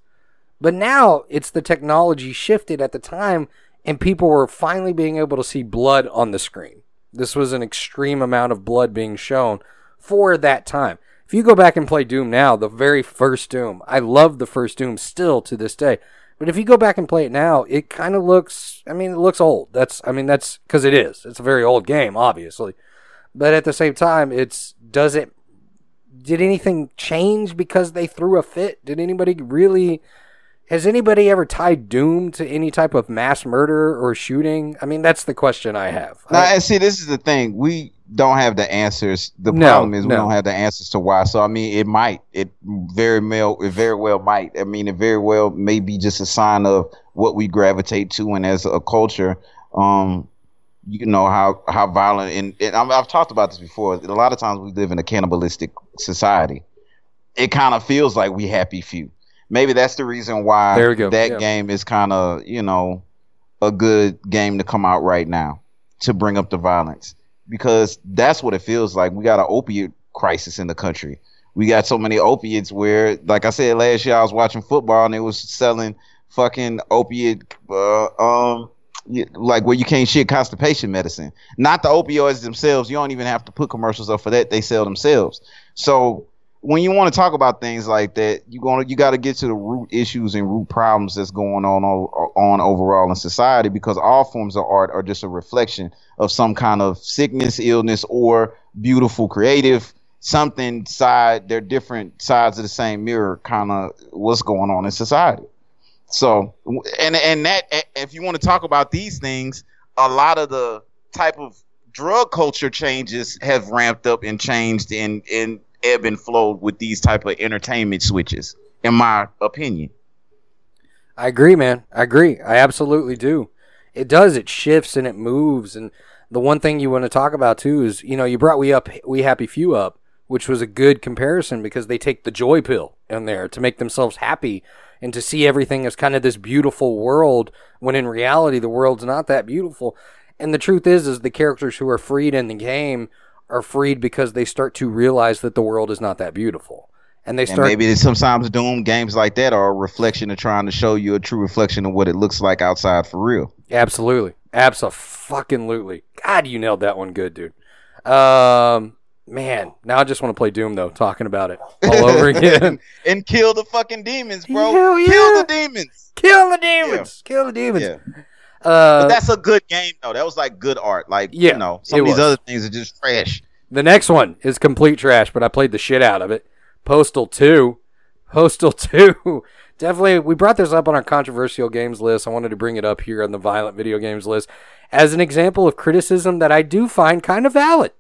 But now it's the technology shifted at the time, and people were finally being able to see blood on the screen. This was an extreme amount of blood being shown for that time. If you go back and play Doom now, the very first Doom, I love the first Doom still to this day. But if you go back and play it now, it kind of looks, I mean, it looks old. That's, I mean, that's because it is. It's a very old game, obviously. But at the same time, it's, does it, did anything change because they threw a fit? Did anybody really, has anybody ever tied Doom to any type of mass murder or shooting? I mean, that's the question I have. Now, I- and see, this is the thing. We don't have the answers. The No, problem is we no. don't have the answers to why. So I mean, it might. It very well. It very well might. I mean, it very well may be just a sign of what we gravitate to, and as a culture, um, you know how how violent. And, and I'm- I've talked about this before. A lot of times we live in a cannibalistic society. It kind of feels like we happy few. Maybe that's the reason why There we go, that yeah. game is kind of you know a good game to come out right now to bring up the violence because that's what it feels like. We got an opiate crisis in the country. We got so many opiates where, like I said last year, I was watching football and it was selling fucking opiate, uh, um, like where you can't shit constipation medicine. Not the opioids themselves. You don't even have to put commercials up for that. They sell themselves. So when you want to talk about things like that, you going you got to get to the root issues and root problems that's going on o- on overall in society because all forms of art are just a reflection of some kind of sickness, illness, or beautiful creative something side. They're different sides of the same mirror, kind of what's going on in society. So, and and that if you want to talk about these things, a lot of the type of drug culture changes have ramped up and changed and and ebb and flowed with these type of entertainment switches, in my opinion. I agree, man. I agree. I absolutely do. It does. It shifts and it moves. And the one thing you want to talk about too is, you know, you brought we up, we happy few up. which was a good comparison because they take the joy pill in there to make themselves happy and to see everything as kind of this beautiful world when in reality the world's not that beautiful. And the truth is is the characters who are freed in the game are freed because they start to realize that the world is not that beautiful. And they And start maybe sometimes Doom games like that are a reflection of trying to show you a true reflection of what it looks like outside for real. Absolutely. Absolutely. God, you nailed that one good, dude. Um, man, now I just want to play Doom though, talking about it all over [LAUGHS] again. and kill the fucking demons, bro. Yeah. Kill the demons. Kill the demons. Kill the demons. Yeah. Uh, But that's a good game though. That was like good art. Like Yeah, you know, some of these was. other things are just trash. the next one is complete trash, but I played the shit out of it. Postal 2. Postal [LAUGHS] 2. Definitely, we brought this up on our controversial games list. I wanted to bring it up here on the violent video games list as an example of criticism that I do find kind of valid.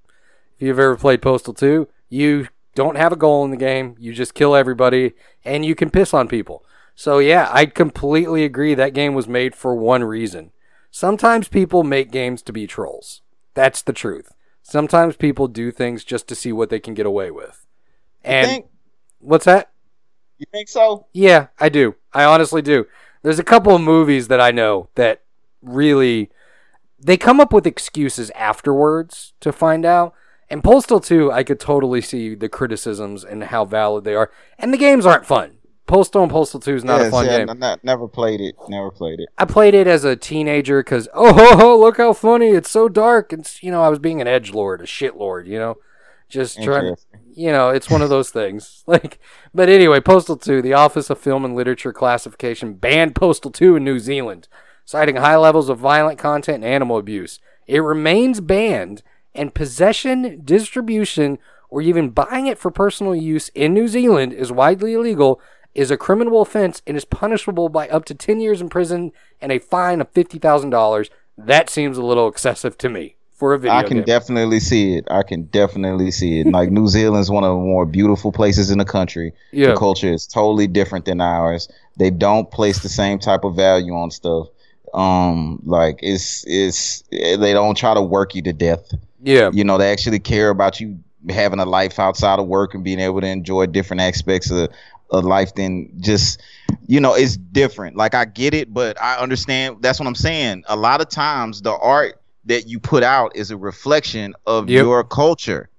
If you've ever played Postal 2, you don't have a goal in the game. You just kill everybody and you can piss on people. So, yeah, I completely agree that game was made for one reason. Sometimes people make games to be trolls. That's the truth. Sometimes people do things just to see what they can get away with. And think what's that? you think so? Yeah, I do. I honestly do. There's a couple of movies that I know that really they come up with excuses afterwards to find out. And Postal 2, I could totally see the criticisms and how valid they are. And the games aren't fun. Postal and Postal 2 is not Yeah, a fun I- game. I not- never played it. Never played it. I played it as a teenager because [LAUGHS] oh ho ho look how funny it's so dark it's you know I was being an edge lord a shit lord you know just trying you know it's one of those things [LAUGHS] like but anyway Postal 2 the Office of Film and Literature Classification banned Postal 2 in New Zealand citing high levels of violent content and animal abuse it remains banned and possession distribution or even buying it for personal use in New Zealand is widely illegal is a criminal offense and is punishable by up to 10 years in prison and a fine of $50,000. That seems a little excessive to me for a video I can game. definitely see it. I can definitely see it. Like New Zealand's one of the more beautiful places in the country. Yeah. The culture is totally different than ours. They don't place the same type of value on stuff. Um, like it's it's they don't try to work you to death. yeah. You know, they actually care about you having a life outside of work and being able to enjoy different aspects of, of life than just you know, it's different. Like I get it, but I understand that's what I'm saying. A lot of times the art that you put out is a reflection of Yep. your culture.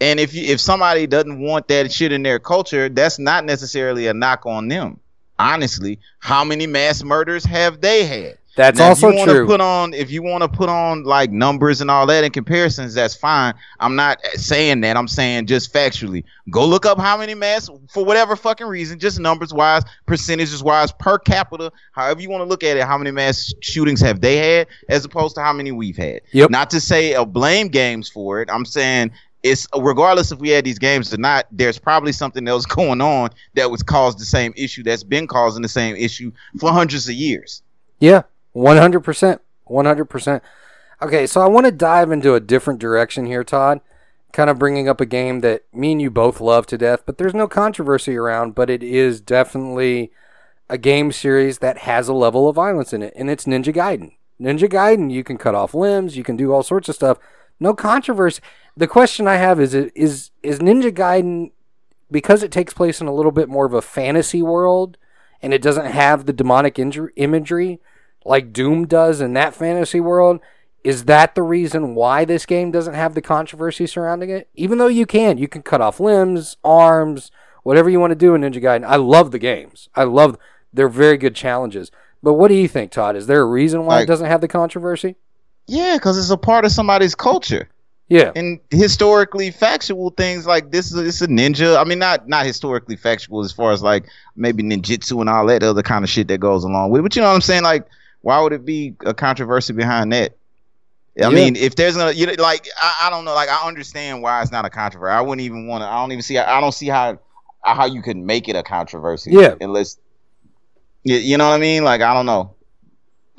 And if you if somebody doesn't want that shit in their culture, that's not necessarily a knock on them. Honestly, how many mass murders have they had? That's Now, also if true. Put on if you want to put on like numbers and all that in comparisons, that's fine. I'm not saying that. I'm saying just factually. Go look up how many mass for whatever fucking reason, just numbers wise, percentages wise, per capita, however you want to look at it. How many mass shootings have they had, as opposed to how many we've had? Yep. Not to say uh, blame games for it. I'm saying it's regardless if we had these games or not. There's probably something else [LAUGHS] going on that was caused the same issue that's been causing the same issue for hundreds of years. Yeah, one hundred percent, one hundred percent. Okay, so I want to dive into a different direction here, Todd. Kind of bringing up a game that me and you both love to death, but there's no controversy around. But it is definitely a game series that has a level of violence in it, and it's Ninja Gaiden. Ninja Gaiden, you can cut off limbs, you can do all sorts of stuff. No controversy. The question I have is: is is Ninja Gaiden because it takes place in a little bit more of a fantasy world, and it doesn't have the demonic imagery like Doom does in that fantasy world. Is that the reason why this game doesn't have the controversy surrounding it? Even though you can, you can cut off limbs, arms, whatever you want to do in Ninja Gaiden. I love the games. I love they're very good challenges. But what do you think, Todd? Is there a reason why it doesn't have the controversy? Yeah, because it's a part of somebody's culture. Yeah. and historically factual things like this is it's a ninja. I mean, not not historically factual as far as like maybe ninjutsu and all that other kind of shit that goes along with it. But you know what I'm saying? Like, why would it be a controversy behind that? I Yeah. mean, if there's a you know, like I, I don't know, like I understand why it's not a controversy. I wouldn't even want to. I don't even see. I don't see how how you could make it a controversy. Yeah. unless you, you know what I mean. Like I don't know.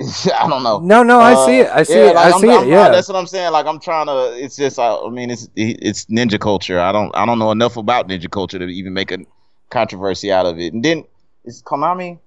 [LAUGHS] I don't know. No, no, I Uh, see it. I see yeah, it. like, I I'm- see I'm- it. Yeah. that's what I'm saying. Like I'm trying to. It's just. I, I mean, it's it's ninja culture. I don't. I don't know enough about ninja culture to even make a controversy out of it. And then is Konami.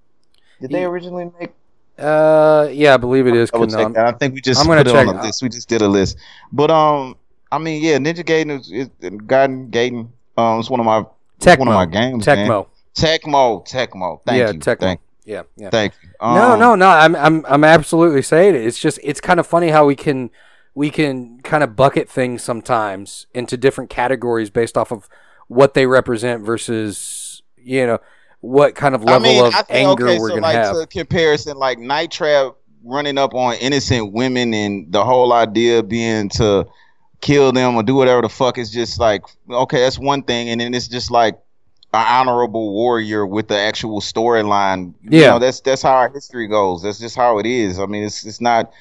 Did they originally make? Uh, yeah, I believe it is Double check that. I think we just I'm gonna on check- a list. We just did a list. But um, I mean, yeah, Ninja Gaiden is, is Gaiden Gaiden. Um, it's one of my Tecmo. one of my games. man. Tecmo. Tecmo. Tecmo. Thank yeah, you. Tecmo. Thank, yeah, yeah. thank you. no, Um, no, no. I'm, I'm, I'm absolutely saying it. It's just, it's kind of funny how we can, we can kind of bucket things sometimes into different categories based off of what they represent versus, you know, what kind of level I mean, of I think, anger okay, we're so gonna like have. to comparison, like Night Trap running up on innocent women and the whole idea being to kill them or do whatever the fuck is just like okay, that's one thing, and then it's just like an honorable warrior with the actual storyline. You Yeah. know, that's that's how our history goes. That's just how it is. I mean, it's it's not.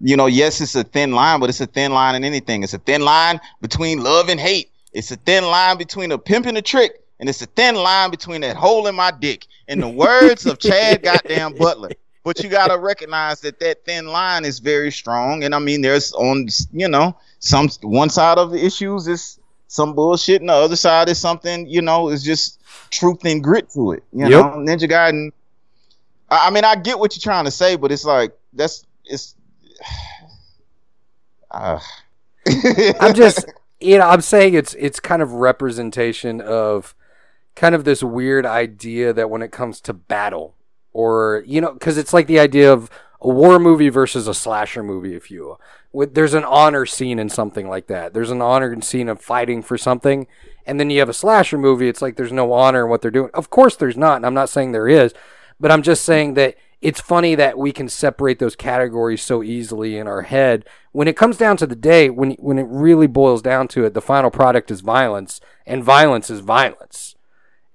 You know, yes, it's a thin line, but it's a thin line in anything. It's a thin line between love and hate. It's a thin line between a pimp and a trick, and it's a thin line between that hole in my dick. and the words of Chad [LAUGHS] Goddamn Butler. But you gotta recognize that that thin line is very strong, and I mean, there's on you know some one side of the issues is some bullshit, and the other side is something you know is just truth and grit to it. You Yep. know, Ninja Gaiden. I, I mean, I get what you're trying to say, but it's like that's it's. Uh, [SIGHS] I'm just, [LAUGHS] you know, I'm saying it's it's kind of representation of kind of this weird idea that when it comes to battle, or you know, because it's like the idea of a war movie versus a slasher movie, if you will. There's an honor scene in something like that. There's an honor scene of fighting for something, and then you have a slasher movie. It's like there's no honor in what they're doing. Of course, there's not, and I'm not saying there is, but I'm just saying that it's funny that we can separate those categories so easily in our head. When it comes down to the day, when when it really boils down to it, the final product is violence, and violence is violence.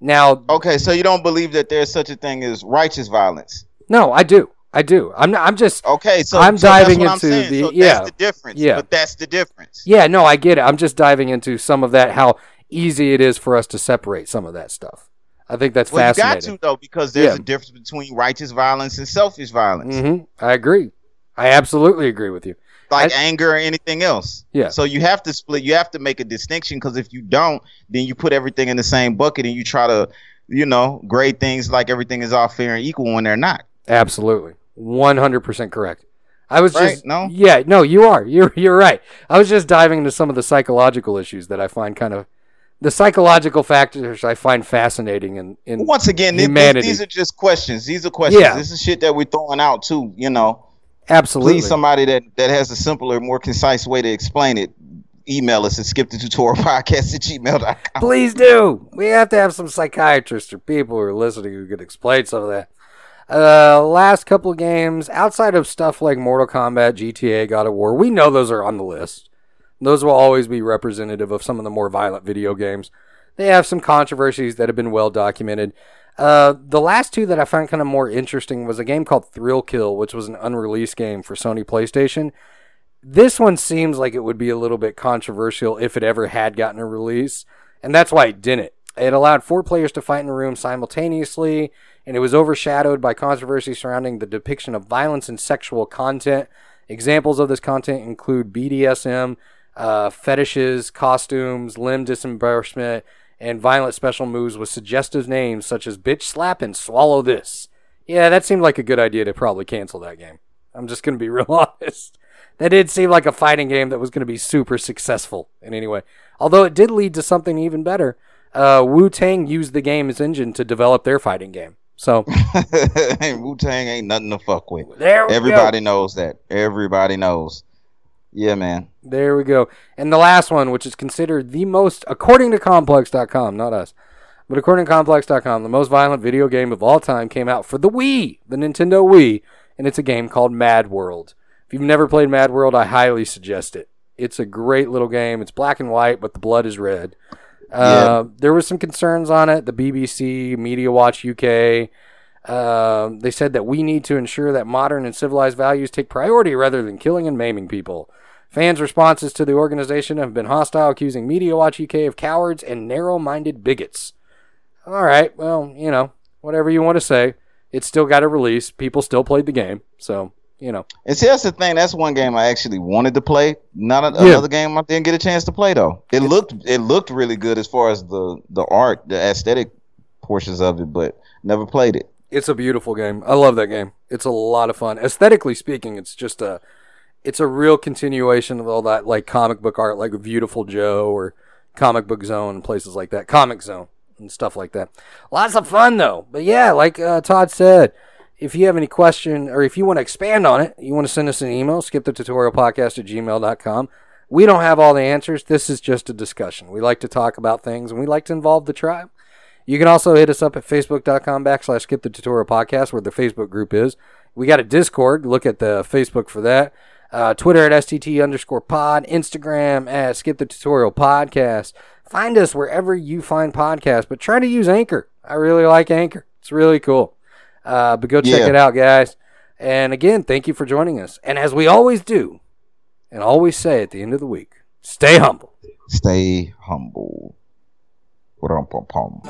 Now, okay, so you don't believe that there's such a thing as righteous violence? no, I do, I do. I'm not, I'm just Okay, so I'm so diving what I'm into the- so yeah, that's the difference. yeah. but that's the difference. yeah, no, I get it. I'm just diving into some of that, how easy it is for us to separate some of that stuff. I think that's Well, you got to though, because there's Yeah. a difference between righteous violence and selfish violence, hmm I agree. I absolutely agree with you. Like I- anger or anything else. Yeah. So you have to split. You have to make a distinction because if you don't, then you put everything in the same bucket and you try to, you know, grade things like everything is all fair and equal when they're not. Absolutely. 100% correct. I was Right? just No? Yeah, no, you are. You're you're right. I was just diving into some of the psychological issues that I find kind of the psychological factors I find fascinating in in Once again, humanity. these are just questions. These are questions. Yeah. This is shit that we're throwing out too. You know, absolutely. please somebody that that has a simpler, more concise way to explain it. Email us at skip the tutorial podcast at gmail.com. Please do. We have to have some psychiatrists or people who are listening who could explain some of that. Uh, last couple of games outside of stuff like Mortal Kombat, GTA, God of War, we know those are on the list. Those will always be representative of some of the more violent video games. They have some controversies that have been well documented. Uh, the last two that I found kind of more interesting was a game called Thrill Kill, which was an unreleased game for Sony PlayStation. This one seems like it would be a little bit controversial if it ever had gotten a release, and that's why it didn't. It allowed four players to fight in a room simultaneously, and it was overshadowed by controversy surrounding the depiction of violence and sexual content. Examples of this content include BDSM, uh, fetishes, costumes, limb disembowelment, and violent special moves with suggestive names such as bitch slap and swallow this. Yeah, that seemed like a good idea to probably cancel that game. I'm just going to be [LAUGHS] real honest. That did seem like a fighting game that was going to be super successful in any way. Although it did lead to something even better. Uh, Wu Tang used the game's engine to develop their fighting game. So [LAUGHS] Wu Tang ain't nothing to fuck with. there we Everybody go. knows that. Everybody knows. Yeah, man. There we go. And the last one, which is considered the most, according to Complex.com, not us, but according to Complex.com, the most violent video game of all time came out for the Wii, the Nintendo Wii, and it's a game called MadWorld. If you've never played MadWorld, I highly suggest it. It's a great little game. It's black and white, but the blood is red. Uh, There was some concerns on it. The BBC, Media Watch UK, um, they said that we need to ensure that modern and civilized values take priority rather than killing and maiming people. Fans' responses to the organization have been hostile, accusing Media Watch UK of cowards and narrow minded bigots. All right, well, you know, whatever you want to say. It's still got a release. People still played the game. So, you know. And see, that's the thing. That's one game I actually wanted to play. Not a, Yeah. another game I didn't get a chance to play though. It looked it looked really good as far as the the art, the aesthetic portions of it, but never played it. It's a beautiful game. I love that game. It's a lot of fun. Aesthetically speaking, it's just a it's a real continuation of all that like comic book art, like Beautiful Joe or Comic Book Zone and places like that, Comix Zone and stuff like that. Lots of fun though. But yeah, like uh, Todd said, if you have any question or if you want to expand on it, you want to send us an email, skip the tutorial podcast at gmail.com. We don't have all the answers. This is just a discussion. We like to talk about things and we like to involve the tribe. You can also hit us up at facebook.com backslash skip the tutorial podcast where the Facebook group is. We got a Discord. Look at the Facebook for that. Uh, Twitter at STT underscore pod. Instagram at skip the tutorial podcast. Find us wherever you find podcasts, but try to use Anchor. I really like Anchor. It's really cool. Uh, but go check Yeah. it out, guys. And again, thank you for joining us. And as we always do, and always say at the end of the week, stay humble. Stay humble. Rum-pum-pum.